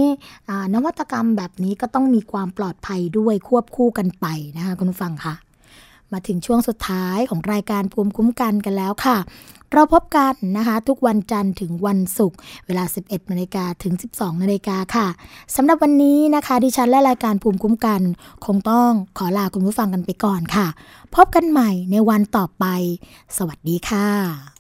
นวัตกรรมแบบนี้ก็ต้องมีความปลอดภัยด้วยควบคู่กันไปนะคะคุณผู้ฟังคะ มาถึงช่วงสุดท้ายของรายการภูมิคุ้มกันกันแล้วค่ะ เราพบกันนะคะ ทุกวันจันทร์ถึงวันศุกร์เวลา 11นาฬิกาถึง 12นาฬิกาค่ะสำหรับวันนี้นะคะ ดิฉันและรายการภูมิคุ้มกัน คงต้องขอลาคุณผู้ฟังกันไปก่อนค่ะ พบกันใหม่ในวันต่อไป สวัสดีค่ะ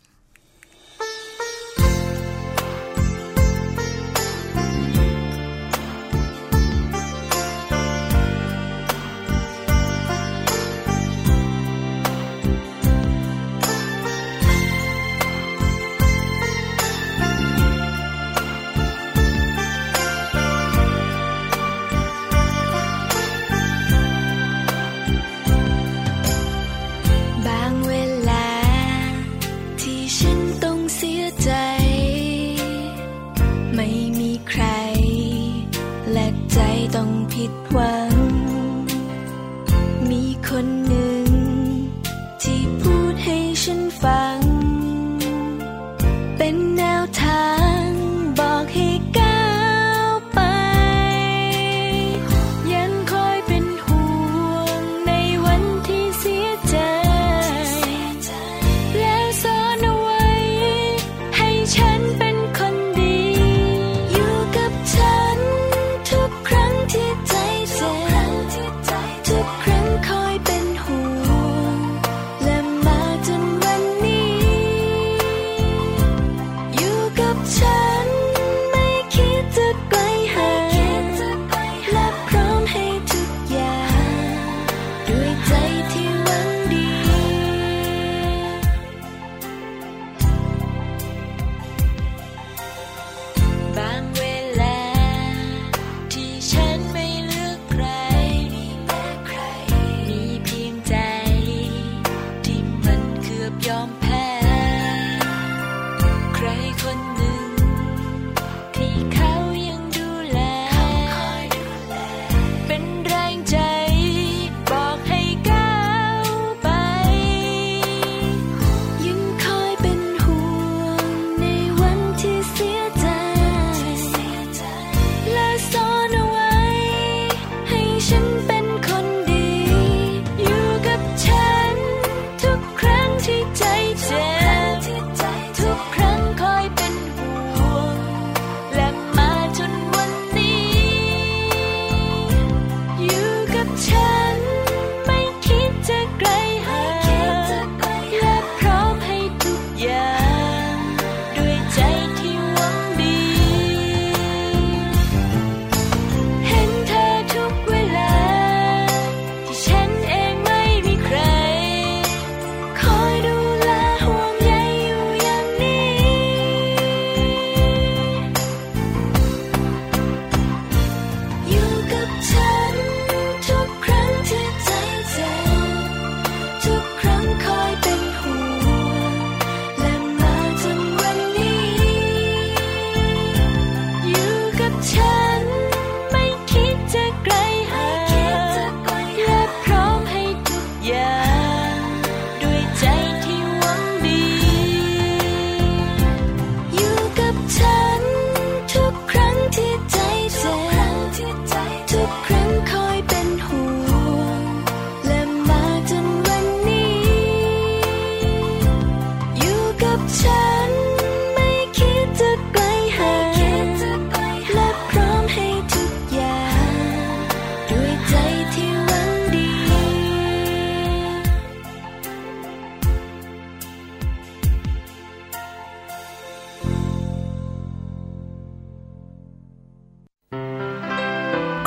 吧